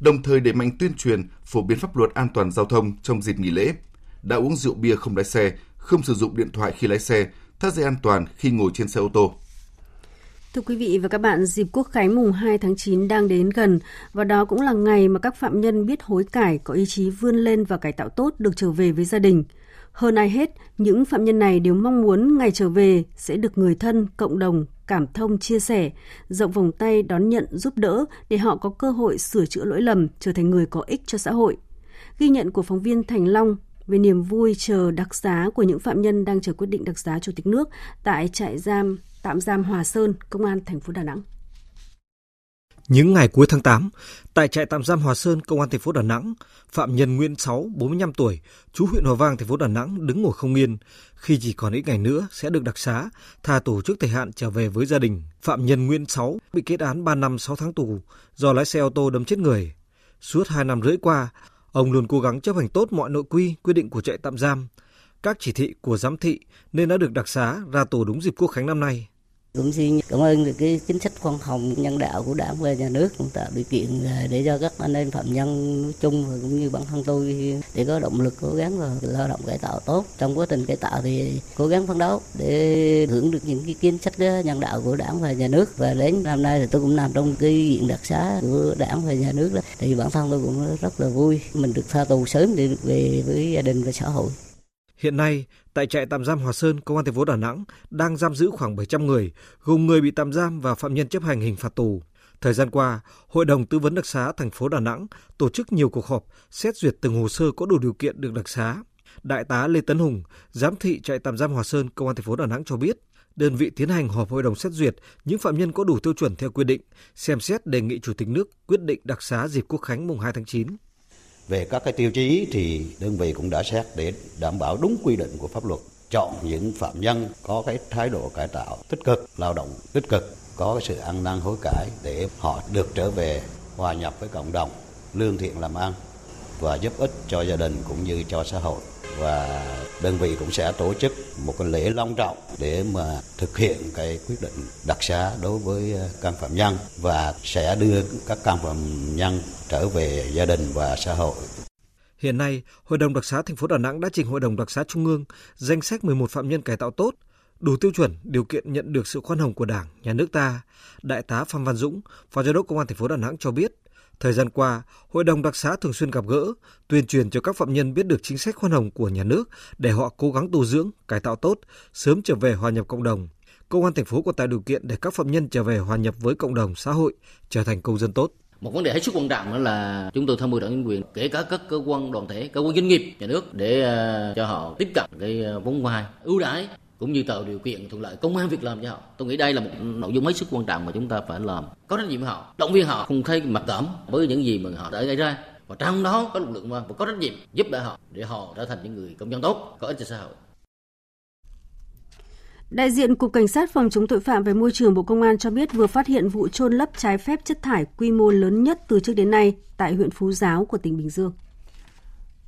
Đồng thời đẩy mạnh tuyên truyền, phổ biến pháp luật an toàn giao thông trong dịp nghỉ lễ. Đã uống rượu bia không lái xe, không sử dụng điện thoại khi lái xe, thắt dây an toàn khi ngồi trên xe ô tô. Thưa quý vị và các bạn, dịp Quốc khánh mùng 2 tháng 9 đang đến gần và đó cũng là ngày mà các phạm nhân biết hối cải, có ý chí vươn lên và cải tạo tốt được trở về với gia đình. Hơn ai hết, những phạm nhân này đều mong muốn ngày trở về sẽ được người thân, cộng đồng cảm thông chia sẻ, rộng vòng tay đón nhận giúp đỡ để họ có cơ hội sửa chữa lỗi lầm, trở thành người có ích cho xã hội. Ghi nhận của phóng viên Thành Long về niềm vui chờ đặc giá của những phạm nhân đang chờ quyết định đặc giá chủ tịch nước tại trại giam tạm giam Hòa Sơn, công an thành phố Đà Nẵng. Những ngày cuối tháng 8, tại trại tạm giam Hòa Sơn, công an thành phố Đà Nẵng, phạm nhân Nguyễn Sáu, 45 tuổi, chú huyện Hòa Vang, thành phố Đà Nẵng đứng ngồi không yên khi chỉ còn ít ngày nữa sẽ được đặc xá, tha tù trước thời hạn trở về với gia đình. Phạm nhân Nguyễn Sáu bị kết án 3 năm 6 tháng tù do lái xe ô tô đâm chết người. Suốt 2 năm rưỡi qua, ông luôn cố gắng chấp hành tốt mọi nội quy, quy định của trại tạm giam, các chỉ thị của giám thị nên đã được đặc xá ra tù đúng dịp quốc khánh năm nay. Cũng xin cảm ơn được cái chính sách khoan hồng nhân đạo của đảng và nhà nước. Cũng tạo điều kiện để cho các anh em phạm nhân nói chung và cũng như bản thân tôi để có động lực, cố gắng và lao động cải tạo tốt. Trong quá trình cải tạo thì cố gắng phấn đấu để hưởng được những cái chính sách ờ, nhân đạo của đảng và nhà nước. Và đến năm nay thì tôi cũng nằm trong cái diện đặc xá của đảng và nhà nước đó. Thì bản thân tôi cũng rất là vui. Mình được tha tù sớm để được về với gia đình và xã hội. Hiện nay, tại trại tạm giam Hòa Sơn, Công an thành phố Đà Nẵng đang giam giữ khoảng 700 người, gồm người bị tạm giam và phạm nhân chấp hành hình phạt tù. Thời gian qua, Hội đồng Tư vấn đặc xá thành phố Đà Nẵng tổ chức nhiều cuộc họp xét duyệt từng hồ sơ có đủ điều kiện được đặc xá. Đại tá Lê Tấn Hùng, giám thị trại tạm giam Hòa Sơn, Công an thành phố Đà Nẵng cho biết, đơn vị tiến hành họp hội đồng xét duyệt những phạm nhân có đủ tiêu chuẩn theo quy định, xem xét đề nghị Chủ tịch nước quyết định đặc xá dịp Quốc khánh mùng 2 tháng 9. Về các cái tiêu chí thì đơn vị cũng đã xét để đảm bảo đúng quy định của pháp luật chọn những phạm nhân có cái thái độ cải tạo tích cực, lao động tích cực, có cái sự ăn năn hối cải để họ được trở về hòa nhập với cộng đồng, lương thiện làm ăn và giúp ích cho gia đình cũng như cho xã hội. Và đơn vị cũng sẽ tổ chức một cái lễ long trọng để mà thực hiện cái quyết định đặc xá đối với ờ, can phạm nhân và sẽ đưa các can phạm nhân trở về gia đình và xã hội. Hiện nay, Hội đồng đặc xá thành phố Đà Nẵng đã trình Hội đồng đặc xá Trung ương danh sách 11 phạm nhân cải tạo tốt, đủ tiêu chuẩn, điều kiện nhận được sự khoan hồng của Đảng, Nhà nước ta. Đại tá Phan Văn Dũng, Phó Giám đốc Công an thành phố Đà Nẵng cho biết, Thời gian qua, Hội đồng đặc xá thường xuyên gặp gỡ, tuyên truyền cho các phạm nhân biết được chính sách khoan hồng của nhà nước để họ cố gắng tu dưỡng, cải tạo tốt, sớm trở về hòa nhập cộng đồng. Công an thành phố có tạo điều kiện để các phạm nhân trở về hòa nhập với cộng đồng xã hội, trở thành công dân tốt. Một vấn đề hết sức quan trọng đó là chúng tôi tham mưu đảng chính quyền kể cả các cơ quan đoàn thể, cơ quan doanh nghiệp nhà nước để ờ, cho họ tiếp cận cái ờ, vốn vay ưu đãi cũng như tạo điều kiện thuận lợi công an việc làm cho họ. Tôi nghĩ đây là một nội dung hết sức quan trọng mà chúng ta phải làm. Có trách nhiệm họ động viên họ không thấy mặc cảm với những gì mà họ đã gây ra. Và trong đó có lực lượng và có trách nhiệm giúp đỡ họ để họ trở thành những người công dân tốt có ích cho xã hội. Đại diện Cục Cảnh sát phòng chống tội phạm về môi trường Bộ Công an cho biết vừa phát hiện vụ trôn lấp trái phép chất thải quy mô lớn nhất từ trước đến nay tại huyện Phú Giáo của tỉnh Bình Dương.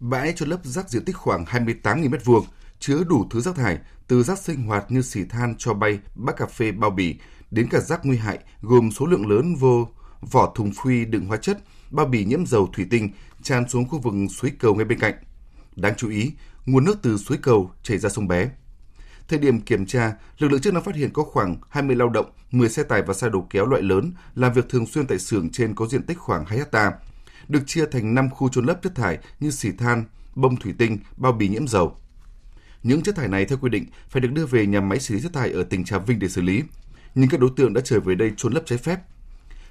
Bãi trôn lấp rác diện tích khoảng 28.000 m2, chứa đủ thứ rác thải từ rác sinh hoạt như xỉ than, cho bay, bát cà phê, bao bì đến cả rác nguy hại gồm số lượng lớn vô vỏ thùng phi, đựng hóa chất, bao bì nhiễm dầu thủy tinh tràn xuống khu vực suối cầu ngay bên cạnh. Đáng chú ý, nguồn nước từ suối cầu chảy ra sông Bé. Thời điểm kiểm tra, lực lượng chức năng phát hiện có khoảng 20 lao động, 10 xe tải và xe đầu kéo loại lớn làm việc thường xuyên tại xưởng trên có diện tích khoảng 2 hecta, được chia thành 5 khu trôn lấp chất thải như xỉ than, bông thủy tinh, bao bì nhiễm dầu. Những chất thải này theo quy định phải được đưa về nhà máy xử lý chất thải ở tỉnh Trà Vinh để xử lý. Nhưng các đối tượng đã trở về đây trôn lấp trái phép.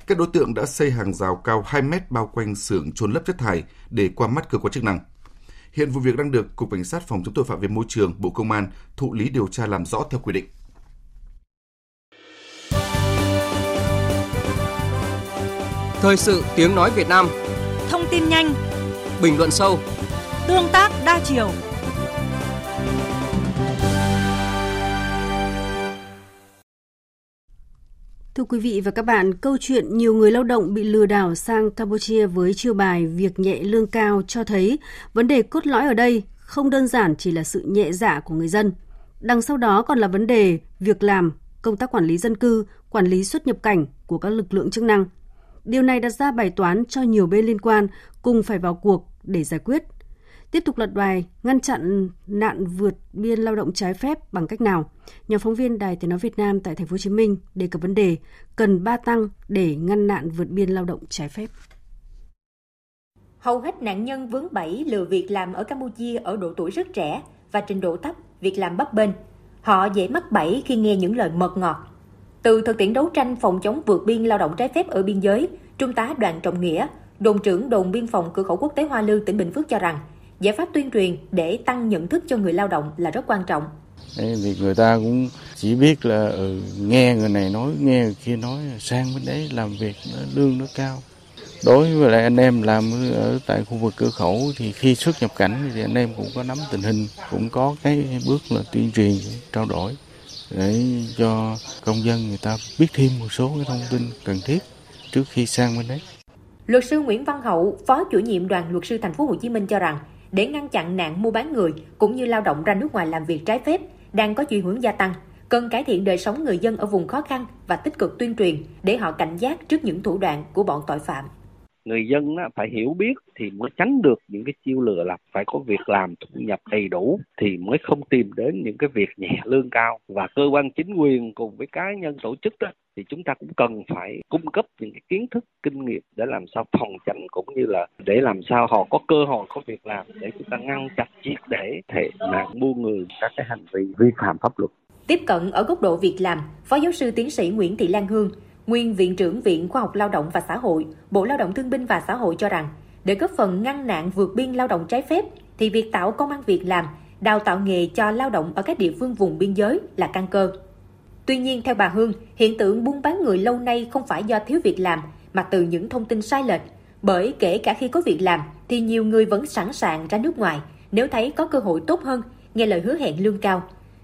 Các đối tượng đã xây hàng rào cao 2 mét bao quanh xưởng trôn lấp chất thải để qua mắt cơ quan chức năng. Hiện vụ việc đang được Cục Cảnh sát phòng chống tội phạm về môi trường, Bộ Công an thụ lý điều tra làm rõ theo quy định. Thời sự tiếng nói Việt Nam. Thông tin nhanh. Bình luận sâu. Tương tác đa chiều Thưa quý vị và các bạn, câu chuyện nhiều người lao động bị lừa đảo sang Campuchia với chiêu bài việc nhẹ lương cao cho thấy vấn đề cốt lõi ở đây không đơn giản chỉ là sự nhẹ dạ của người dân. Đằng sau đó còn là vấn đề việc làm, công tác quản lý dân cư, quản lý xuất nhập cảnh của các lực lượng chức năng. Điều này đặt ra bài toán cho nhiều bên liên quan cùng phải vào cuộc để giải quyết. Tiếp tục lật bài ngăn chặn nạn vượt biên lao động trái phép bằng cách nào? Nhóm phóng viên Đài Tiếng nói Việt Nam tại Thành phố Hồ Chí Minh đề cập vấn đề cần ba tăng để ngăn nạn vượt biên lao động trái phép. Hầu hết nạn nhân vướng bẫy lừa việc làm ở Campuchia ở độ tuổi rất trẻ và trình độ thấp, việc làm bấp bênh. Họ dễ mắc bẫy khi nghe những lời mật ngọt. Từ thực tiễn đấu tranh phòng chống vượt biên lao động trái phép ở biên giới, Trung tá Đoàn Trọng Nghĩa, đồn trưởng đồn biên phòng cửa khẩu quốc tế Hoa Lư tỉnh Bình Phước cho rằng giải pháp tuyên truyền để tăng nhận thức cho người lao động là rất quan trọng. Đấy, vì người ta cũng chỉ biết là ừ, nghe người này nói, nghe người kia nói sang bên đấy làm việc lương nó cao. Đối với lại anh em làm ở tại khu vực cửa khẩu thì khi xuất nhập cảnh thì anh em cũng có nắm tình hình, cũng có cái bước là tuyên truyền, trao đổi để cho công dân người ta biết thêm một số cái thông tin cần thiết trước khi sang bên đấy. Luật sư Nguyễn Văn Hậu, Phó chủ nhiệm đoàn luật sư thành phố Hồ Chí Minh cho rằng để ngăn chặn nạn mua bán người cũng như lao động ra nước ngoài làm việc trái phép đang có chiều hướng gia tăng, cần cải thiện đời sống người dân ở vùng khó khăn và tích cực tuyên truyền để họ cảnh giác trước những thủ đoạn của bọn tội phạm. Người dân phải hiểu biết thì mới tránh được những cái chiêu lừa là phải có việc làm thu nhập đầy đủ thì mới không tìm đến những cái việc nhẹ lương cao. Và cơ quan chính quyền cùng với cá nhân tổ chức đó thì chúng ta cũng cần phải cung cấp những cái kiến thức kinh nghiệm để làm sao phòng tránh cũng như là để làm sao họ có cơ hội có việc làm để chúng ta ngăn chặn triệt để thể nạn mua người các cái hành vi vi phạm pháp luật tiếp cận ở góc độ việc làm phó giáo sư tiến sĩ Nguyễn Thị Lan Hương nguyên Viện trưởng Viện Khoa học Lao động và Xã hội, Bộ Lao động Thương binh và Xã hội cho rằng, để góp phần ngăn nạn vượt biên lao động trái phép, thì việc tạo công an việc làm, đào tạo nghề cho lao động ở các địa phương vùng biên giới là căn cơ. Tuy nhiên, theo bà Hương, hiện tượng buôn bán người lâu nay không phải do thiếu việc làm, mà từ những thông tin sai lệch. Bởi kể cả khi có việc làm, thì nhiều người vẫn sẵn sàng ra nước ngoài nếu thấy có cơ hội tốt hơn, nghe lời hứa hẹn lương cao.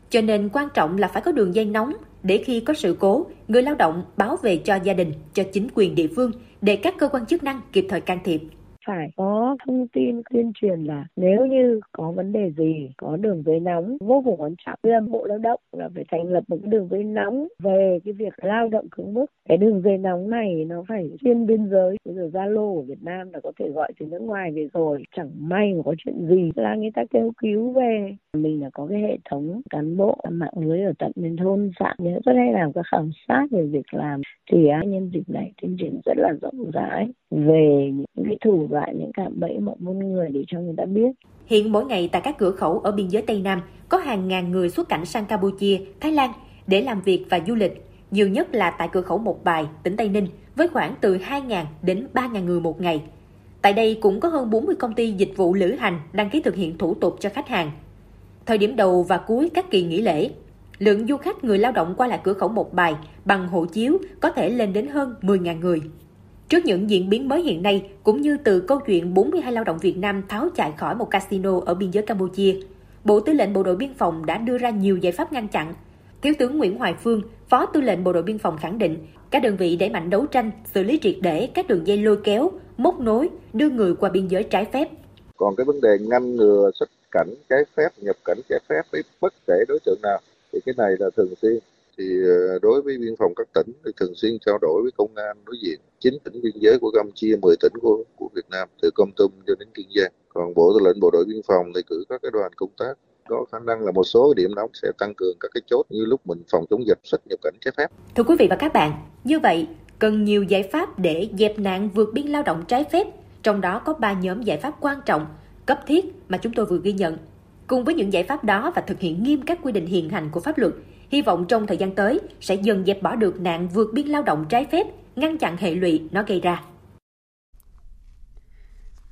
Cho nên quan trọng là phải có đường dây nóng để khi có sự cố, người lao động báo về cho gia đình, cho chính quyền địa phương để các cơ quan chức năng kịp thời can thiệp phải có thông tin tuyên truyền là nếu như có vấn đề gì, có đường dây nóng vô cùng quan trọng. Bên bộ lao động là phải thành lập một cái đường dây nóng về cái việc lao động cưỡng bức. Cái đường dây nóng này nó phải xuyên biên giới. Bây giờ zalo của việt nam là có thể gọi từ nước ngoài về rồi, chẳng may mà có chuyện gì. Là người ta kêu cứu về. Mình là có cái hệ thống cán bộ mạng lưới ở tận đến thôn xã nhớ rất hay làm các khảo sát về việc làm thì nhân dịp này tuyên truyền rất là rộng rãi về những cái thủ đoạn những cạm bẫy mọi muôn người để cho người ta biết. Hiện mỗi ngày tại các cửa khẩu ở biên giới Tây Nam có hàng ngàn người xuất cảnh sang Campuchia, Thái Lan để làm việc và du lịch. Nhiều nhất là tại cửa khẩu Một Bài, tỉnh Tây Ninh với khoảng từ 2.000 đến 3.000 người một ngày. Tại đây cũng có hơn 40 công ty dịch vụ lữ hành đăng ký thực hiện thủ tục cho khách hàng. Thời điểm đầu và cuối các kỳ nghỉ lễ, lượng du khách người lao động qua lại cửa khẩu Một Bài bằng hộ chiếu có thể lên đến hơn 10.000 người. Trước những diễn biến mới hiện nay, cũng như từ câu chuyện 42 lao động Việt Nam tháo chạy khỏi một casino ở biên giới Campuchia, Bộ Tư lệnh Bộ đội Biên phòng đã đưa ra nhiều giải pháp ngăn chặn. Thiếu tướng Nguyễn Hoài Phương, Phó Tư lệnh Bộ đội Biên phòng khẳng định, các đơn vị đẩy mạnh đấu tranh, xử lý triệt để các đường dây lôi kéo, móc nối, đưa người qua biên giới trái phép. Còn cái vấn đề ngăn ngừa xuất cảnh trái phép, nhập cảnh trái phép với bất kể đối tượng nào thì cái này là thường xuyên thì ờ, đối với biên phòng các tỉnh thì thường xuyên trao đổi với công an đối diện chín tỉnh biên giới của Campuchia 10 tỉnh của của Việt Nam từ Công Tum cho đến Kiên Giang còn bộ tư lệnh bộ đội biên phòng thì cử các cái đoàn công tác có khả năng là một số điểm nóng sẽ tăng cường các cái chốt như lúc mình phòng chống dịch xuất nhập cảnh trái phép. Thưa quý vị và các bạn, như vậy cần nhiều giải pháp để dẹp nạn vượt biên lao động trái phép, trong đó có 3 nhóm giải pháp quan trọng, cấp thiết mà chúng tôi vừa ghi nhận. Cùng với những giải pháp đó và thực hiện nghiêm các quy định hiện hành của pháp luật, hy vọng trong thời gian tới sẽ dần dẹp bỏ được nạn vượt biên lao động trái phép, ngăn chặn hệ lụy nó gây ra.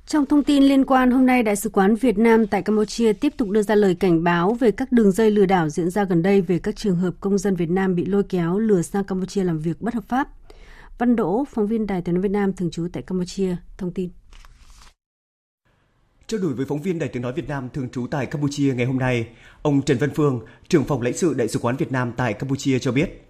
Trong thông tin liên quan, hôm nay Đại sứ quán Việt Nam tại Campuchia tiếp tục đưa ra lời cảnh báo về các đường dây lừa đảo diễn ra gần đây về các trường hợp công dân Việt Nam bị lôi kéo lừa sang Campuchia làm việc bất hợp pháp. Văn Đỗ, phóng viên Đài tiếng nói Việt Nam thường trú tại Campuchia, thông tin. Trao đổi với phóng viên Đài tiếng nói Việt Nam thường trú tại Campuchia ngày hôm nay, ông Trần Văn Phương, trưởng phòng lãnh sự Đại sứ quán Việt Nam tại Campuchia cho biết,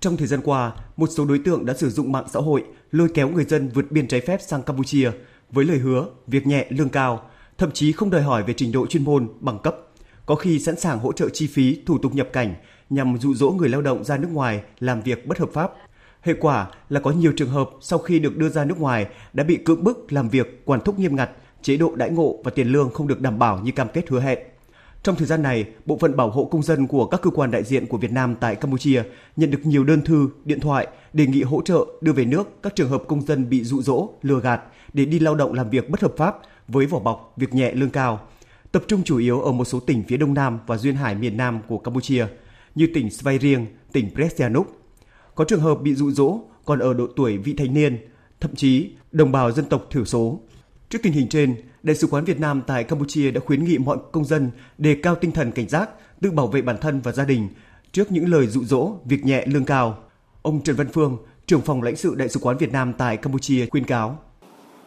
trong thời gian qua, một số đối tượng đã sử dụng mạng xã hội lôi kéo người dân vượt biên trái phép sang Campuchia với lời hứa việc nhẹ lương cao, thậm chí không đòi hỏi về trình độ chuyên môn, bằng cấp, có khi sẵn sàng hỗ trợ chi phí thủ tục nhập cảnh nhằm dụ dỗ người lao động ra nước ngoài làm việc bất hợp pháp. Hệ quả là có nhiều trường hợp sau khi được đưa ra nước ngoài đã bị cưỡng bức làm việc quản thúc nghiêm ngặt, chế độ đãi ngộ và tiền lương không được đảm bảo như cam kết hứa hẹn. Trong thời gian này, Bộ phận Bảo hộ Công dân của các cơ quan đại diện của Việt Nam tại Campuchia nhận được nhiều đơn thư, điện thoại đề nghị hỗ trợ đưa về nước các trường hợp công dân bị dụ dỗ, lừa gạt để đi lao động làm việc bất hợp pháp với vỏ bọc việc nhẹ lương cao, tập trung chủ yếu ở một số tỉnh phía đông nam và duyên hải miền nam của Campuchia như tỉnh Svay Rieng, tỉnh Presianuk. Có trường hợp bị dụ dỗ còn ở độ tuổi vị thành niên, thậm chí đồng bào dân tộc thiểu số. Trước tình hình trên, Đại sứ quán Việt Nam tại Campuchia đã khuyến nghị mọi công dân đề cao tinh thần cảnh giác, tự bảo vệ bản thân và gia đình trước những lời dụ dỗ, việc nhẹ lương cao. Ông Trần Văn Phương, trưởng phòng lãnh sự Đại sứ quán Việt Nam tại Campuchia khuyên cáo.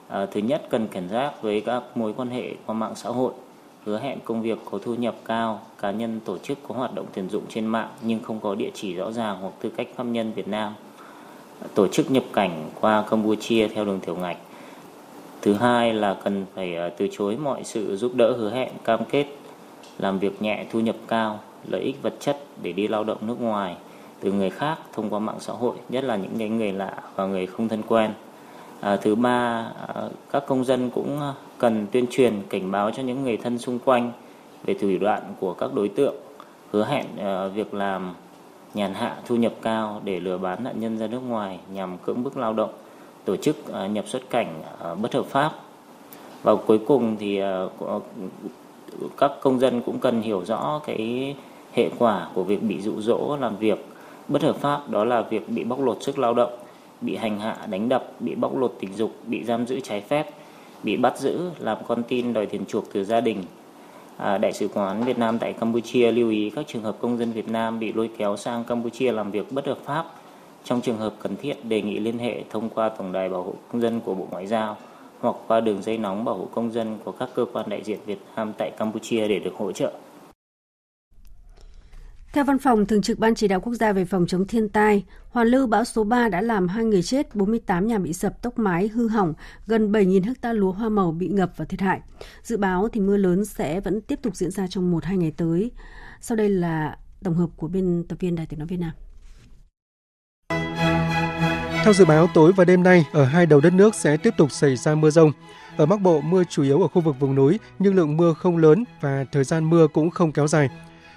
À, thứ nhất cần cảnh giác với các mối quan hệ qua mạng xã hội, hứa hẹn công việc có thu nhập cao, cá nhân tổ chức có hoạt động tuyển dụng trên mạng nhưng không có địa chỉ rõ ràng hoặc tư cách pháp nhân Việt Nam. Tổ chức nhập cảnh qua Campuchia theo đường tiểu ngạch thứ hai là cần phải ờ, từ chối mọi sự giúp đỡ hứa hẹn cam kết làm việc nhẹ thu nhập cao lợi ích vật chất để đi lao động nước ngoài từ người khác thông qua mạng xã hội nhất là những cái người lạ và người không thân quen. À, thứ ba à, các công dân cũng ờ, cần tuyên truyền cảnh báo cho những người thân xung quanh về thủ đoạn của các đối tượng hứa hẹn à, việc làm nhàn hạ thu nhập cao để lừa bán nạn nhân ra nước ngoài nhằm cưỡng bức lao động tổ chức à, nhập xuất cảnh à, bất hợp pháp. Và cuối cùng thì à, các công dân cũng cần hiểu rõ cái hệ quả của việc bị dụ dỗ làm việc bất hợp pháp đó là việc bị bóc lột sức lao động bị hành hạ đánh đập bị bóc lột tình dục bị giam giữ trái phép bị bắt giữ làm con tin đòi tiền chuộc từ gia đình. À, đại sứ quán Việt Nam tại Campuchia lưu ý các trường hợp công dân Việt Nam bị lôi kéo sang Campuchia làm việc bất hợp pháp trong trường hợp cần thiết, đề nghị liên hệ thông qua Tổng đài Bảo hộ Công dân của Bộ Ngoại giao hoặc qua đường dây nóng bảo hộ công dân của các cơ quan đại diện Việt Nam tại Campuchia để được hỗ trợ. Theo Văn phòng Thường trực Ban Chỉ đạo Quốc gia về phòng chống thiên tai, hoàn lưu bão số 3 đã làm 2 người chết, 48 nhà bị sập tốc mái, hư hỏng, gần 7.000 ha lúa hoa màu bị ngập và thiệt hại. Dự báo thì mưa lớn sẽ vẫn tiếp tục diễn ra trong 1-2 ngày tới. Sau đây là tổng hợp của biên tập viên Đài tiếng nói Việt Nam. Theo dự báo, tối và đêm nay, ở hai đầu đất nước sẽ tiếp tục xảy ra mưa rông. Ở Bắc Bộ, mưa chủ yếu ở khu vực vùng núi, nhưng lượng mưa không lớn và thời gian mưa cũng không kéo dài.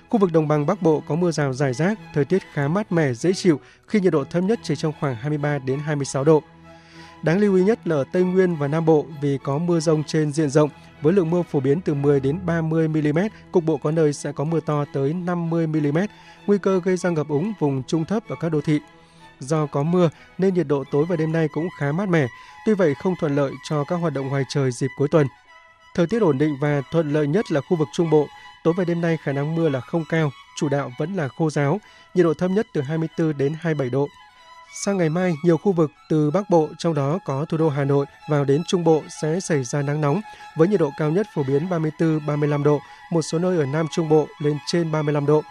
Khu vực đồng bằng Bắc Bộ có mưa rào rải rác, thời tiết khá mát mẻ, dễ chịu khi nhiệt độ thấp nhất chỉ trong khoảng 23 đến 26 độ. Đáng lưu ý nhất là ở Tây Nguyên và Nam Bộ vì có mưa rông trên diện rộng với lượng mưa phổ biến từ 10 đến 30 mm, cục bộ có nơi sẽ có mưa to tới 50 mm, nguy cơ gây ra ngập úng vùng trung thấp ở các đô thị. Do có mưa nên nhiệt độ tối và đêm nay cũng khá mát mẻ, tuy vậy không thuận lợi cho các hoạt động ngoài trời dịp cuối tuần. Thời tiết ổn định và thuận lợi nhất là khu vực Trung Bộ. Tối và đêm nay khả năng mưa là không cao, chủ đạo vẫn là khô giáo, nhiệt độ thấp nhất từ 24 đến 27 độ. Sang ngày mai, nhiều khu vực từ Bắc Bộ, trong đó có thủ đô Hà Nội vào đến Trung Bộ sẽ xảy ra nắng nóng, với nhiệt độ cao nhất phổ biến 34-35 độ, một số nơi ở Nam Trung Bộ lên trên 35 độ.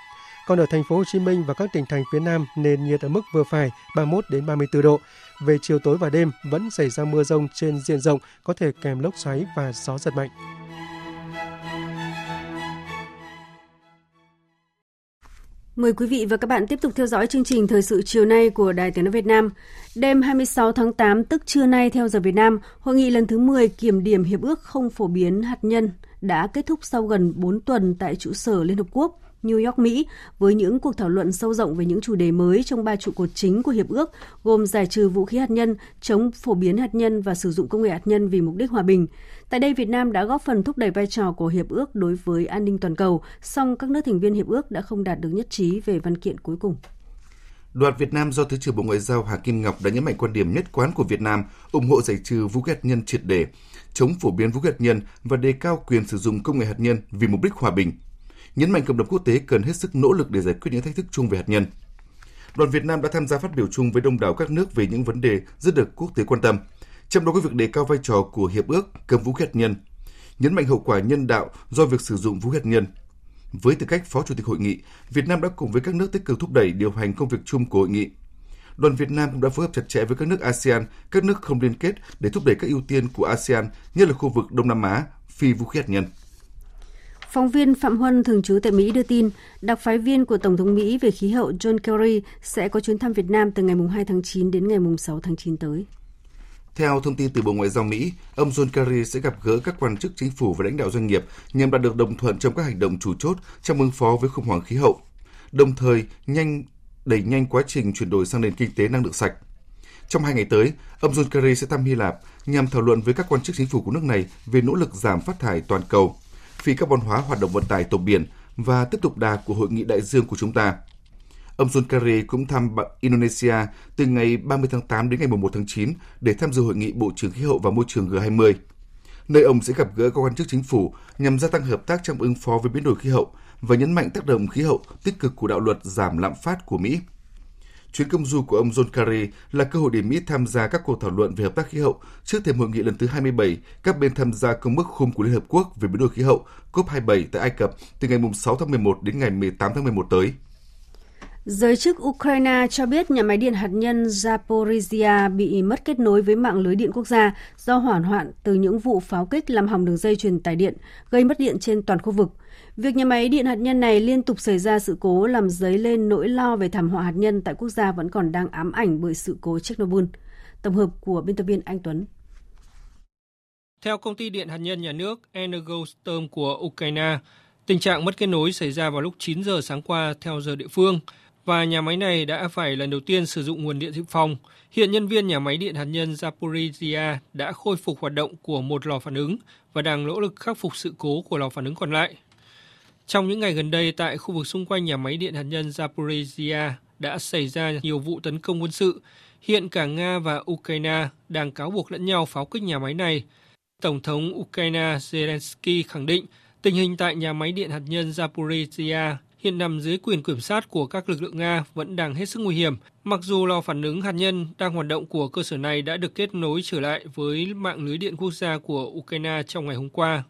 Còn ở thành phố Hồ Chí Minh và các tỉnh thành phía Nam nền nhiệt ở mức vừa phải 31 đến 34 độ. Về chiều tối và đêm vẫn xảy ra mưa rông trên diện rộng, có thể kèm lốc xoáy và gió giật mạnh. Mời quý vị và các bạn tiếp tục theo dõi chương trình thời sự chiều nay của Đài Tiếng nói Việt Nam. Đêm 26 tháng 8 tức trưa nay theo giờ Việt Nam, hội nghị lần thứ 10 kiểm điểm hiệp ước không phổ biến hạt nhân đã kết thúc sau gần 4 tuần tại trụ sở Liên Hợp Quốc. New York, Mỹ với những cuộc thảo luận sâu rộng về những chủ đề mới trong ba trụ cột chính của hiệp ước gồm giải trừ vũ khí hạt nhân, chống phổ biến hạt nhân và sử dụng công nghệ hạt nhân vì mục đích hòa bình. Tại đây, Việt Nam đã góp phần thúc đẩy vai trò của hiệp ước đối với an ninh toàn cầu, song các nước thành viên hiệp ước đã không đạt được nhất trí về văn kiện cuối cùng. Đoàn Việt Nam do Thứ trưởng Bộ Ngoại giao Hà Kim Ngọc đã nhấn mạnh quan điểm nhất quán của Việt Nam ủng hộ giải trừ vũ khí hạt nhân triệt để, chống phổ biến vũ khí hạt nhân và đề cao quyền sử dụng công nghệ hạt nhân vì mục đích hòa bình. Nhấn mạnh cộng đồng quốc tế cần hết sức nỗ lực để giải quyết những thách thức chung về hạt nhân. Đoàn Việt Nam đã tham gia phát biểu chung với đông đảo các nước về những vấn đề rất được quốc tế quan tâm, trong đó có việc đề cao vai trò của hiệp ước cấm vũ khí hạt nhân, nhấn mạnh hậu quả nhân đạo do việc sử dụng vũ khí hạt nhân, với tư cách Phó Chủ tịch hội nghị, Việt Nam đã cùng với các nước tích cực thúc đẩy điều hành công việc chung của hội nghị. Đoàn Việt Nam cũng đã phối hợp chặt chẽ với các nước ASEAN, các nước không liên kết để thúc đẩy các ưu tiên của ASEAN, nhất là khu vực Đông Nam Á, phi vũ khí hạt nhân. Phóng viên Phạm Huân thường trú tại Mỹ đưa tin, đặc phái viên của Tổng thống Mỹ về khí hậu John Kerry sẽ có chuyến thăm Việt Nam từ ngày 2 tháng 9 đến ngày 6 tháng 9 tới. Theo thông tin từ Bộ Ngoại giao Mỹ, ông John Kerry sẽ gặp gỡ các quan chức chính phủ và lãnh đạo doanh nghiệp nhằm đạt được đồng thuận trong các hành động chủ chốt trong ứng phó với khủng hoảng khí hậu, đồng thời nhanh đẩy nhanh quá trình chuyển đổi sang nền kinh tế năng lượng sạch. Trong hai ngày tới, ông John Kerry sẽ thăm Hy Lạp nhằm thảo luận với các quan chức chính phủ của nước này về nỗ lực giảm phát thải toàn cầu, phi carbon hóa hoạt động vận tải tàu biển và tiếp tục đà của hội nghị đại dương của chúng ta – Ông John Kerry cũng thăm Indonesia từ ngày 30 tháng 8 đến ngày 1 tháng 9 để tham dự hội nghị Bộ trưởng Khí hậu và Môi trường G20, nơi ông sẽ gặp gỡ các quan chức chính phủ nhằm gia tăng hợp tác trong ứng phó với biến đổi khí hậu và nhấn mạnh tác động khí hậu tích cực của đạo luật giảm lạm phát của Mỹ. Chuyến công du của ông John Kerry là cơ hội để Mỹ tham gia các cuộc thảo luận về hợp tác khí hậu trước thềm hội nghị lần thứ 27 các bên tham gia công ước khung của Liên Hợp Quốc về biến đổi khí hậu COP27 tại Ai Cập từ ngày 6 tháng 11 đến ngày 18 tháng 11 tới. Giới chức Ukraine cho biết nhà máy điện hạt nhân Zaporizhia bị mất kết nối với mạng lưới điện quốc gia do hỏa hoạn từ những vụ pháo kích làm hỏng đường dây truyền tải điện, gây mất điện trên toàn khu vực. Việc nhà máy điện hạt nhân này liên tục xảy ra sự cố làm dấy lên nỗi lo về thảm họa hạt nhân tại quốc gia vẫn còn đang ám ảnh bởi sự cố Chernobyl. Tổng hợp của biên tập viên Anh Tuấn. Theo công ty điện hạt nhân nhà nước Energostom của Ukraine, tình trạng mất kết nối xảy ra vào lúc 9 giờ sáng qua theo giờ địa phương – và nhà máy này đã phải lần đầu tiên sử dụng nguồn điện dự phòng. Hiện nhân viên nhà máy điện hạt nhân Zaporizhia đã khôi phục hoạt động của một lò phản ứng và đang nỗ lực khắc phục sự cố của lò phản ứng còn lại. Trong những ngày gần đây, tại khu vực xung quanh nhà máy điện hạt nhân Zaporizhia đã xảy ra nhiều vụ tấn công quân sự. Hiện cả Nga và Ukraine đang cáo buộc lẫn nhau pháo kích nhà máy này. Tổng thống Ukraine Zelensky khẳng định tình hình tại nhà máy điện hạt nhân Zaporizhia hiện nằm dưới quyền kiểm soát của các lực lượng Nga vẫn đang hết sức nguy hiểm, mặc dù lò phản ứng hạt nhân đang hoạt động của cơ sở này đã được kết nối trở lại với mạng lưới điện quốc gia của Ukraine trong ngày hôm qua.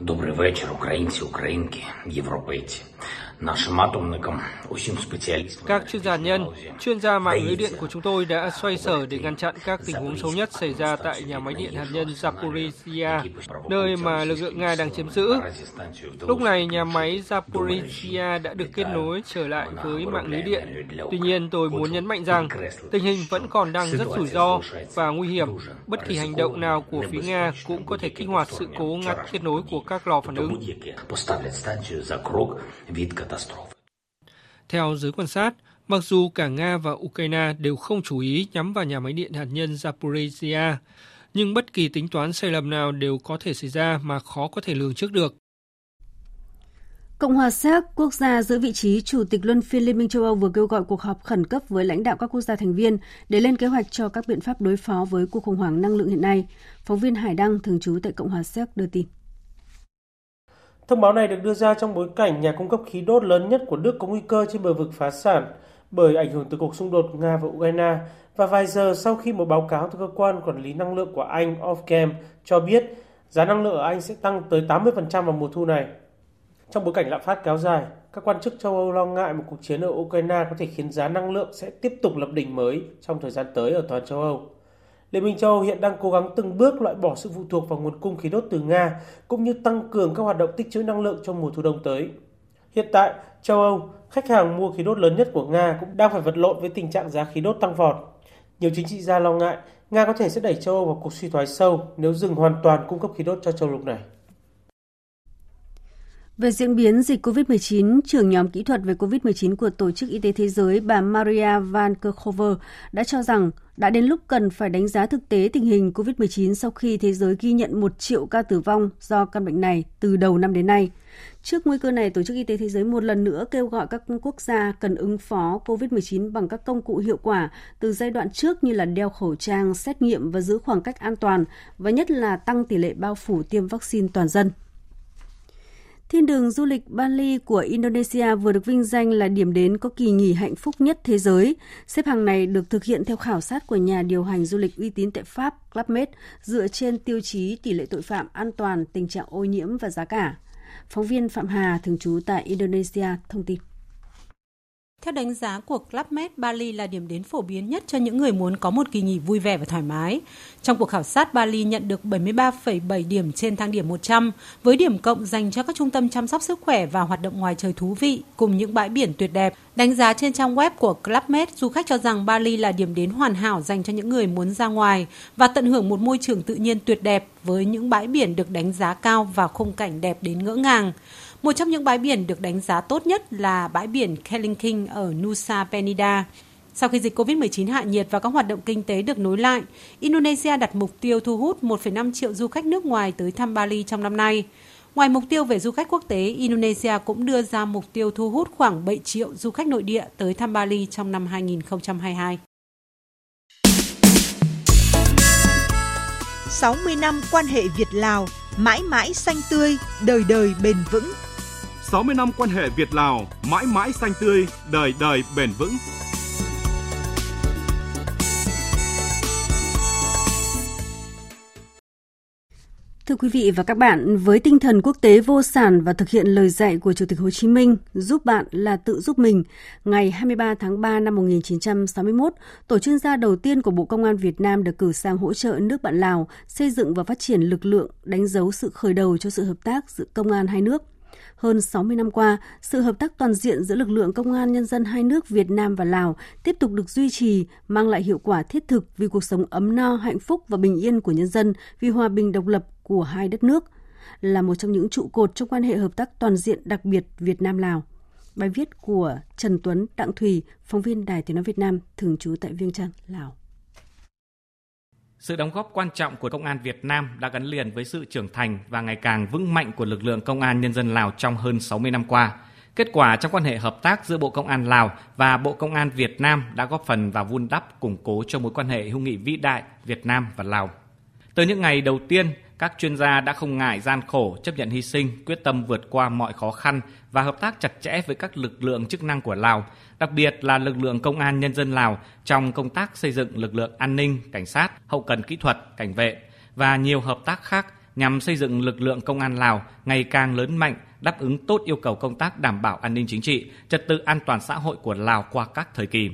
Добрий вечір, українці, українки, європейці. Các chuyên gia nhân, chuyên gia mạng lưới điện của chúng tôi đã xoay sở để ngăn chặn các tình huống xấu nhất xảy ra tại nhà máy điện hạt nhân Zaporizhia, nơi mà lực lượng Nga đang chiếm giữ. Lúc này, nhà máy Zaporizhia đã được kết nối trở lại với mạng lưới điện. Tuy nhiên, tôi muốn nhấn mạnh rằng tình hình vẫn còn đang rất rủi ro và nguy hiểm. Bất kỳ hành động nào của phía Nga cũng có thể kích hoạt sự cố ngắt kết nối của các lò phản ứng. Theo giới quan sát, mặc dù cả Nga và Ukraine đều không chú ý nhắm vào nhà máy điện hạt nhân Zaporizhia, nhưng bất kỳ tính toán sai lầm nào đều có thể xảy ra mà khó có thể lường trước được. Cộng hòa Séc, quốc gia giữ vị trí chủ tịch luân phiên Liên minh châu Âu vừa kêu gọi cuộc họp khẩn cấp với lãnh đạo các quốc gia thành viên để lên kế hoạch cho các biện pháp đối phó với cuộc khủng hoảng năng lượng hiện nay. Phóng viên Hải Đăng thường trú tại Cộng hòa Séc đưa tin. Thông báo này được đưa ra trong bối cảnh nhà cung cấp khí đốt lớn nhất của Đức có nguy cơ trên bờ vực phá sản bởi ảnh hưởng từ cuộc xung đột Nga và Ukraine và vài giờ sau khi một báo cáo từ cơ quan quản lý năng lượng của Anh Ofgem cho biết giá năng lượng ở Anh sẽ tăng tới 80% vào mùa thu này. Trong bối cảnh lạm phát kéo dài, các quan chức châu Âu lo ngại một cuộc chiến ở Ukraine có thể khiến giá năng lượng sẽ tiếp tục lập đỉnh mới trong thời gian tới ở toàn châu Âu. Liên minh châu Âu hiện đang cố gắng từng bước loại bỏ sự phụ thuộc vào nguồn cung khí đốt từ Nga, cũng như tăng cường các hoạt động tích trữ năng lượng trong mùa thu đông tới. Hiện tại, châu Âu, khách hàng mua khí đốt lớn nhất của Nga cũng đang phải vật lộn với tình trạng giá khí đốt tăng vọt. Nhiều chính trị gia lo ngại Nga có thể sẽ đẩy châu Âu vào cuộc suy thoái sâu nếu dừng hoàn toàn cung cấp khí đốt cho châu lục này. Về diễn biến dịch COVID-19, trưởng nhóm kỹ thuật về COVID-19 của Tổ chức Y tế Thế giới bà Maria Van Kerkhove đã cho rằng đã đến lúc cần phải đánh giá thực tế tình hình COVID-19 sau khi thế giới ghi nhận 1 triệu ca tử vong do căn bệnh này từ đầu năm đến nay. Trước nguy cơ này, Tổ chức Y tế Thế giới một lần nữa kêu gọi các quốc gia cần ứng phó COVID-19 bằng các công cụ hiệu quả từ giai đoạn trước như là đeo khẩu trang, xét nghiệm và giữ khoảng cách an toàn, và nhất là tăng tỷ lệ bao phủ tiêm vaccine toàn dân. Thiên đường du lịch Bali của Indonesia vừa được vinh danh là điểm đến có kỳ nghỉ hạnh phúc nhất thế giới. Xếp hàng này được thực hiện theo khảo sát của nhà điều hành du lịch uy tín tại Pháp Club Med dựa trên tiêu chí tỷ lệ tội phạm, an toàn, tình trạng ô nhiễm và giá cả. Phóng viên Phạm Hà, thường trú tại Indonesia, thông tin. Theo đánh giá của Club Med, Bali là điểm đến phổ biến nhất cho những người muốn có một kỳ nghỉ vui vẻ và thoải mái. Trong cuộc khảo sát, Bali nhận được 73,7 điểm trên thang điểm 100, với điểm cộng dành cho các trung tâm chăm sóc sức khỏe và hoạt động ngoài trời thú vị, cùng những bãi biển tuyệt đẹp. Đánh giá trên trang web của Club Med, du khách cho rằng Bali là điểm đến hoàn hảo dành cho những người muốn ra ngoài và tận hưởng một môi trường tự nhiên tuyệt đẹp với những bãi biển được đánh giá cao và khung cảnh đẹp đến ngỡ ngàng. Một trong những bãi biển được đánh giá tốt nhất là bãi biển Kelingking ở Nusa Penida. Sau khi dịch COVID-19 hạ nhiệt và các hoạt động kinh tế được nối lại, Indonesia đặt mục tiêu thu hút 1,5 triệu du khách nước ngoài tới thăm Bali trong năm nay. Ngoài mục tiêu về du khách quốc tế, Indonesia cũng đưa ra mục tiêu thu hút khoảng 7 triệu du khách nội địa tới thăm Bali trong năm 2022. 60 năm quan hệ Việt-Lào, mãi mãi xanh tươi, đời đời bền vững. 60 năm quan hệ Việt-Lào, mãi mãi xanh tươi, đời đời bền vững. Thưa quý vị và các bạn, với tinh thần quốc tế vô sản và thực hiện lời dạy của Chủ tịch Hồ Chí Minh, giúp bạn là tự giúp mình, ngày 23 tháng 3 năm 1961, tổ chuyên gia đầu tiên của Bộ Công an Việt Nam được cử sang hỗ trợ nước bạn Lào xây dựng và phát triển lực lượng, đánh dấu sự khởi đầu cho sự hợp tác giữa công an hai nước. Hơn 60 năm qua, sự hợp tác toàn diện giữa lực lượng công an nhân dân hai nước Việt Nam và Lào tiếp tục được duy trì, mang lại hiệu quả thiết thực vì cuộc sống ấm no, hạnh phúc và bình yên của nhân dân, vì hòa bình độc lập của hai đất nước, là một trong những trụ cột trong quan hệ hợp tác toàn diện đặc biệt Việt Nam-Lào. Bài viết của Trần Tuấn, Đặng Thùy, phóng viên Đài Tiếng Nói Việt Nam, thường trú tại Viêng Chăn, Lào. Sự đóng góp quan trọng của Công an Việt Nam đã gắn liền với sự trưởng thành và ngày càng vững mạnh của lực lượng Công an Nhân dân Lào trong hơn 60 năm qua. Kết quả trong quan hệ hợp tác giữa Bộ Công an Lào và Bộ Công an Việt Nam đã góp phần vào vun đắp củng cố cho mối quan hệ hữu nghị vĩ đại Việt Nam và Lào. Từ những ngày đầu tiên, các chuyên gia đã không ngại gian khổ, chấp nhận hy sinh, quyết tâm vượt qua mọi khó khăn và hợp tác chặt chẽ với các lực lượng chức năng của Lào, đặc biệt là lực lượng công an nhân dân Lào trong công tác xây dựng lực lượng an ninh, cảnh sát, hậu cần kỹ thuật, cảnh vệ và nhiều hợp tác khác nhằm xây dựng lực lượng công an Lào ngày càng lớn mạnh, đáp ứng tốt yêu cầu công tác đảm bảo an ninh chính trị, trật tự an toàn xã hội của Lào qua các thời kỳ.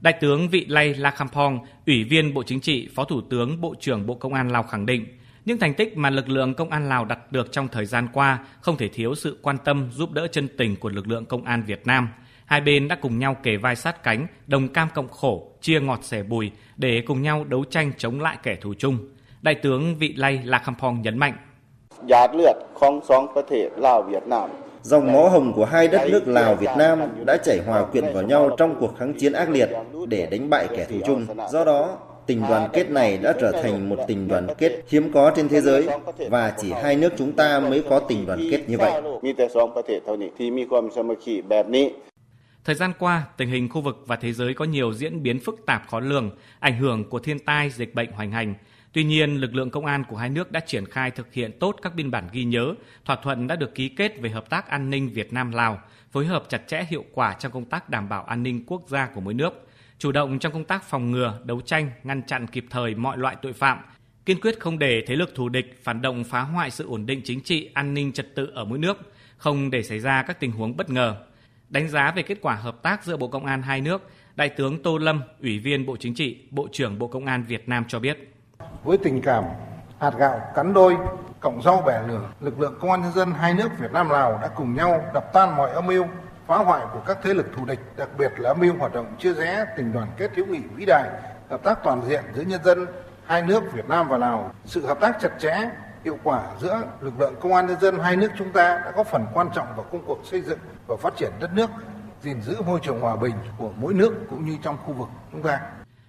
Đại tướng Vị Lay Lakhampong, Ủy viên Bộ Chính trị, Phó Thủ tướng Bộ trưởng Bộ Công an Lào khẳng định, những thành tích mà lực lượng công an Lào đạt được trong thời gian qua không thể thiếu sự quan tâm giúp đỡ chân tình của lực lượng công an Việt Nam. Hai bên đã cùng nhau kề vai sát cánh, đồng cam cộng khổ, chia ngọt sẻ bùi để cùng nhau đấu tranh chống lại kẻ thù chung. Đại tướng Vị Lay Lakhampong nhấn mạnh. Dòng máu hồng của hai đất nước Lào Việt Nam đã chảy hòa quyện vào nhau trong cuộc kháng chiến ác liệt để đánh bại kẻ thù chung. Do đó, tình đoàn kết này đã trở thành một tình đoàn kết hiếm có trên thế giới và chỉ hai nước chúng ta mới có tình đoàn kết như vậy. Thời gian qua, tình hình khu vực và thế giới có nhiều diễn biến phức tạp khó lường, ảnh hưởng của thiên tai, dịch bệnh hoành hành. Tuy nhiên, lực lượng công an của hai nước đã triển khai thực hiện tốt các biên bản ghi nhớ, thỏa thuận đã được ký kết về hợp tác an ninh Việt Nam-Lào, phối hợp chặt chẽ hiệu quả trong công tác đảm bảo an ninh quốc gia của mỗi nước, chủ động trong công tác phòng ngừa, đấu tranh, ngăn chặn kịp thời mọi loại tội phạm, kiên quyết không để thế lực thù địch phản động phá hoại sự ổn định chính trị, an ninh trật tự ở mỗi nước, không để xảy ra các tình huống bất ngờ. Đánh giá về kết quả hợp tác giữa Bộ Công an hai nước, Đại tướng Tô Lâm, Ủy viên Bộ Chính trị, Bộ trưởng Bộ Công an Việt Nam cho biết. Với tình cảm hạt gạo cắn đôi, cộng rau bẻ lửa, lực lượng công an nhân dân hai nước Việt Nam Lào đã cùng nhau đập tan mọi âm mưu phá hoại của các thế lực thù địch, đặc biệt là mưu hoạt động chia rẽ tình đoàn kết hữu nghị vĩ đại, hợp tác toàn diện giữa nhân dân hai nước Việt Nam và Lào. Sự hợp tác chặt chẽ hiệu quả giữa lực lượng công an nhân dân hai nước chúng ta đã có phần quan trọng vào công cuộc xây dựng và phát triển đất nước, gìn giữ môi trường hòa bình của mỗi nước cũng như trong khu vực chúng ta.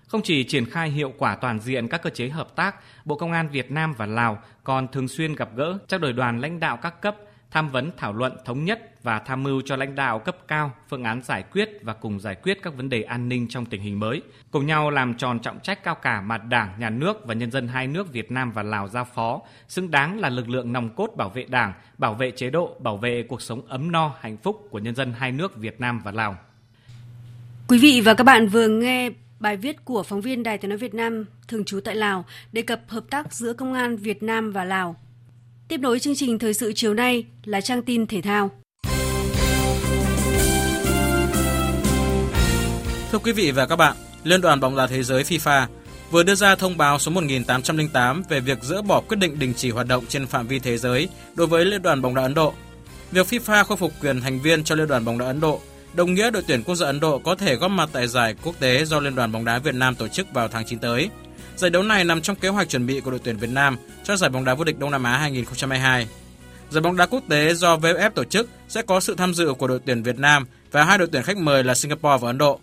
Không chỉ triển khai hiệu quả toàn diện các cơ chế hợp tác, Bộ Công an Việt Nam và Lào còn thường xuyên gặp gỡ, trao đổi đoàn lãnh đạo các cấp, tham vấn thảo luận thống nhất và tham mưu cho lãnh đạo cấp cao phương án giải quyết và cùng giải quyết các vấn đề an ninh trong tình hình mới, cùng nhau làm tròn trọng trách cao cả mà Đảng, Nhà nước và nhân dân hai nước Việt Nam và Lào giao phó, xứng đáng là lực lượng nòng cốt bảo vệ Đảng, bảo vệ chế độ, bảo vệ cuộc sống ấm no, hạnh phúc của nhân dân hai nước Việt Nam và Lào. Quý vị và các bạn vừa nghe bài viết của phóng viên Đài Tiếng nói Việt Nam thường trú tại Lào đề cập hợp tác giữa công an Việt Nam và Lào. Tiếp nối chương trình thời sự chiều nay là trang tin thể thao. Thưa quý vị và các bạn, Liên đoàn bóng đá thế giới FIFA vừa đưa ra thông báo số 1808 về việc dỡ bỏ quyết định đình chỉ hoạt động trên phạm vi thế giới đối với Liên đoàn bóng đá Ấn Độ. Việc FIFA khôi phục quyền thành viên cho Liên đoàn bóng đá Ấn Độ đồng nghĩa đội tuyển quốc gia Ấn Độ có thể góp mặt tại giải quốc tế do Liên đoàn bóng đá Việt Nam tổ chức vào tháng 9 tới. Giải đấu này nằm trong kế hoạch chuẩn bị của đội tuyển Việt Nam cho giải bóng đá vô địch Đông Nam Á 2022. Giải bóng đá quốc tế do VFF tổ chức sẽ có sự tham dự của đội tuyển Việt Nam và hai đội tuyển khách mời là Singapore và Ấn Độ.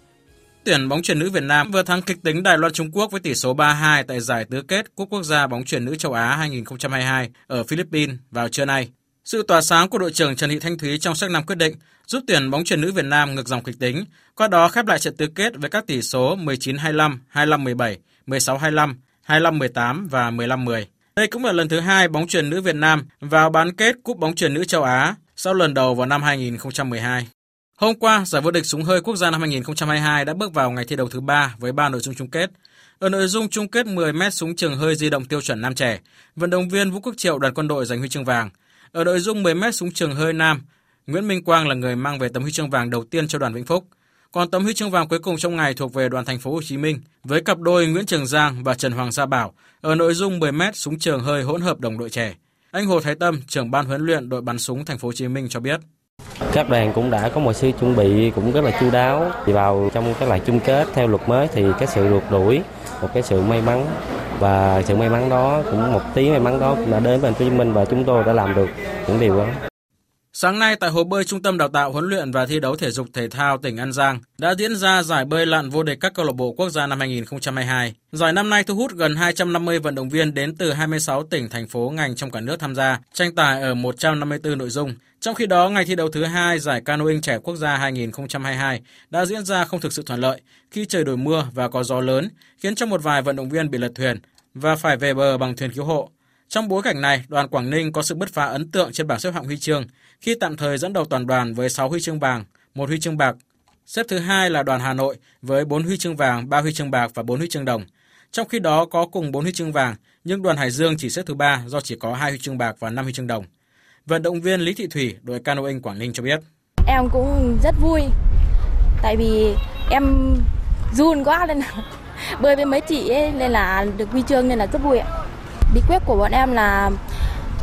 Tuyển bóng chuyền nữ Việt Nam vừa thắng kịch tính Đài Loan Trung Quốc với tỷ số 3-2 tại giải tứ kết Cúp Quốc gia bóng chuyền nữ châu Á 2022 ở Philippines vào trưa nay. Sự tỏa sáng của đội trưởng Trần Thị Thanh Thúy trong sách năm quyết định giúp tuyển bóng chuyền nữ Việt Nam ngược dòng kịch tính, qua đó khép lại trận tứ kết với các tỷ số 19-25, 25-17, 16-25, 25-18 và 15-10. Đây cũng là lần thứ hai bóng chuyền nữ Việt Nam vào bán kết Cúp bóng chuyền nữ châu Á sau lần đầu vào năm 2012. Hôm qua, giải vô địch súng hơi quốc gia năm 2022 đã bước vào ngày thi đấu thứ ba với 3 nội dung chung kết. Ở nội dung chung kết 10 m súng trường hơi di động tiêu chuẩn nam trẻ, vận động viên Vũ Quốc Triệu đoàn quân đội giành huy chương vàng. Ở nội dung 10 m súng trường hơi nam, Nguyễn Minh Quang là người mang về tấm huy chương vàng đầu tiên cho đoàn Vĩnh Phúc. Còn tấm huy chương vàng cuối cùng trong ngày thuộc về đoàn thành phố Hồ Chí Minh với cặp đôi Nguyễn Trường Giang và Trần Hoàng Gia Bảo ở nội dung 10 m súng trường hơi hỗn hợp đồng đội trẻ. Anh Hồ Thái Tâm, trưởng ban huấn luyện đội bắn súng thành phố Hồ Chí Minh cho biết. Các đoàn cũng đã có một sự chuẩn bị cũng rất là chu đáo. Thì vào trong cái loại chung kết theo luật mới thì cái sự rượt đuổi, một cái sự may mắn và sự may mắn đó cũng một tí may mắn đó cũng đã đến với Hồ Chí Minh và chúng tôi đã làm được những điều đó. Sáng nay tại hồ bơi Trung tâm Đào tạo huấn luyện và thi đấu thể dục thể thao tỉnh An Giang đã diễn ra giải bơi lặn vô địch các câu lạc bộ quốc gia năm 2022. Giải năm nay thu hút gần 250 vận động viên đến từ 26 tỉnh thành phố ngành trong cả nước tham gia, tranh tài ở 154 nội dung. Trong khi đó, ngày thi đấu thứ hai giải canoeing trẻ quốc gia 2022 đã diễn ra không thực sự thuận lợi khi trời đổi mưa và có gió lớn, khiến cho một vài vận động viên bị lật thuyền và phải về bờ bằng thuyền cứu hộ. Trong bối cảnh này, đoàn Quảng Ninh có sự bứt phá ấn tượng trên bảng xếp hạng huy chương khi tạm thời dẫn đầu toàn đoàn với 6 huy chương vàng, một huy chương bạc. Xếp thứ hai là đoàn Hà Nội với 4 huy chương vàng, 3 huy chương bạc và 4 huy chương đồng. Trong khi đó có cùng 4 huy chương vàng, nhưng đoàn Hải Dương chỉ xếp thứ ba do chỉ có 2 huy chương bạc và 5 huy chương đồng. Vận động viên Lý Thị Thủy, đội canoeing Quảng Ninh cho biết. Em cũng rất vui, tại vì em run quá nên là bơi với mấy chị ấy, nên là được huy chương nên là rất vui ạ. Bí quyết của bọn em là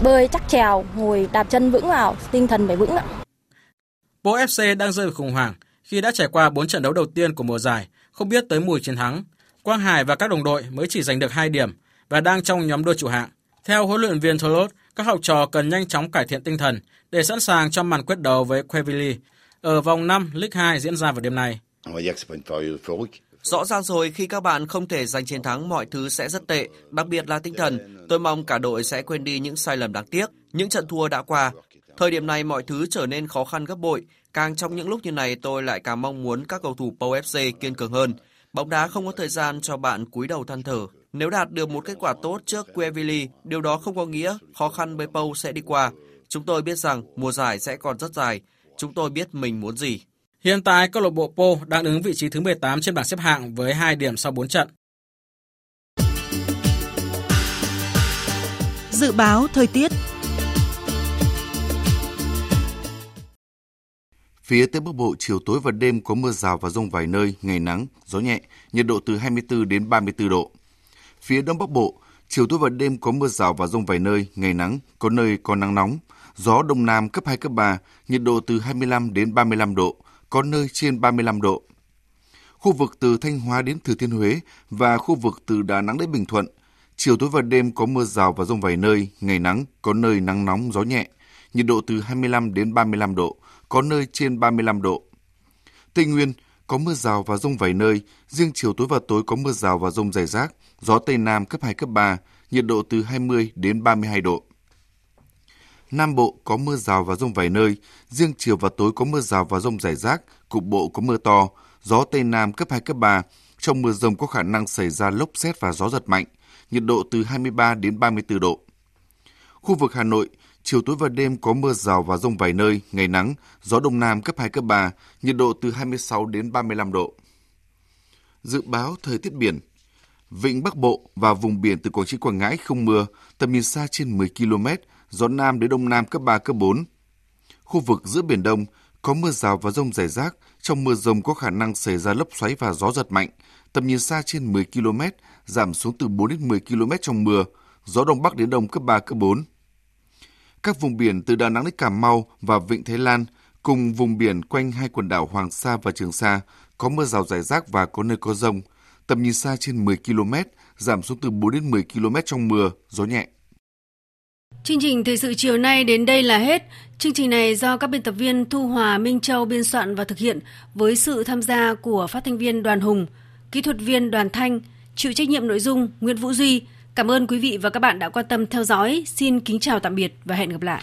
bơi chắc trèo, ngồi đạp chân vững vào, tinh thần phải vững ạ. Bố FC đang rơi vào khủng hoảng khi đã trải qua 4 trận đấu đầu tiên của mùa giải, không biết tới mùi chiến thắng. Quang Hải và các đồng đội mới chỉ giành được 2 điểm và đang trong nhóm đua chủ hạng. Theo huấn luyện viên Tolot, các học trò cần nhanh chóng cải thiện tinh thần để sẵn sàng cho màn quyết đấu với Quevilly ở vòng 5 League 2 diễn ra vào đêm nay. Rõ ràng rồi khi các bạn không thể giành chiến thắng mọi thứ sẽ rất tệ, đặc biệt là tinh thần. Tôi mong cả đội sẽ quên đi những sai lầm đáng tiếc, những trận thua đã qua. Thời điểm này mọi thứ trở nên khó khăn gấp bội. Càng trong những lúc như này tôi lại càng mong muốn các cầu thủ Pau FC kiên cường hơn. Bóng đá không có thời gian cho bạn cúi đầu than thở. Nếu đạt được một kết quả tốt trước Quevili, điều đó không có nghĩa khó khăn với Pau sẽ đi qua. Chúng tôi biết rằng mùa giải sẽ còn rất dài. Chúng tôi biết mình muốn gì. Hiện tại câu lạc bộ Po đang đứng vị trí thứ 18 trên bảng xếp hạng với 2 điểm sau 4 trận. Dự báo thời tiết Phía Tây Bắc Bộ chiều tối và đêm có mưa rào và rông vài nơi, ngày nắng, gió nhẹ, nhiệt độ từ 24 đến 34 độ. Phía Đông Bắc Bộ, chiều tối và đêm có mưa rào và rông vài nơi, ngày nắng, có nơi có nắng nóng, gió Đông Nam cấp 2, cấp 3, nhiệt độ từ 25 đến 35 độ, có nơi trên 35 độ. Khu vực từ Thanh Hóa đến Thừa Thiên Huế và khu vực từ Đà Nẵng đến Bình Thuận, Chiều tối và đêm có mưa rào và rông vài nơi, ngày nắng, có nơi nắng nóng, gió nhẹ. Nhiệt độ từ 25 đến 35 độ, có nơi trên 35 độ. Tây Nguyên có mưa rào và rông vài nơi, riêng chiều tối và tối có mưa rào và rông rải rác, gió Tây Nam cấp 2, cấp 3, nhiệt độ từ 20 đến 32 độ. Nam Bộ có mưa rào và rông vài nơi, riêng chiều và tối có mưa rào và rông rải rác, cục bộ có mưa to, gió Tây Nam cấp 2, cấp 3. Trong mưa rông có khả năng xảy ra lốc xét và gió giật mạnh, nhiệt độ từ 23 đến 34 độ. Khu vực Hà Nội, chiều tối và đêm có mưa rào và rông vài nơi, ngày nắng, gió Đông Nam cấp 2, cấp 3, nhiệt độ từ 26 đến 35 độ. Dự báo thời tiết biển Vịnh Bắc Bộ và vùng biển từ Quảng Trị Quảng Ngãi không mưa, tầm nhìn xa trên 10 km, gió Nam đến Đông Nam cấp 3, cấp 4. Khu vực giữa Biển Đông có mưa rào và rông rải rác, trong mưa rông có khả năng xảy ra lốc xoáy và gió giật mạnh, tầm nhìn xa trên 10 km, giảm xuống từ 4 đến 10 km trong mưa, gió Đông Bắc đến Đông cấp 3, cấp 4. Các vùng biển từ Đà Nẵng đến Cà Mau và Vịnh Thái Lan cùng vùng biển quanh hai quần đảo Hoàng Sa và Trường Sa có mưa rào rải rác và có nơi có rông, tầm nhìn xa trên 10 km, giảm xuống từ 4 đến 10 km trong mưa, gió nhẹ. Chương trình thời sự chiều nay đến đây là hết. Chương trình này do các biên tập viên Thu Hòa, Minh Châu biên soạn và thực hiện với sự tham gia của phát thanh viên Đoàn Hùng, kỹ thuật viên Đoàn Thanh, chịu trách nhiệm nội dung Nguyễn Vũ Duy. Cảm ơn quý vị và các bạn đã quan tâm theo dõi. Xin kính chào tạm biệt và hẹn gặp lại.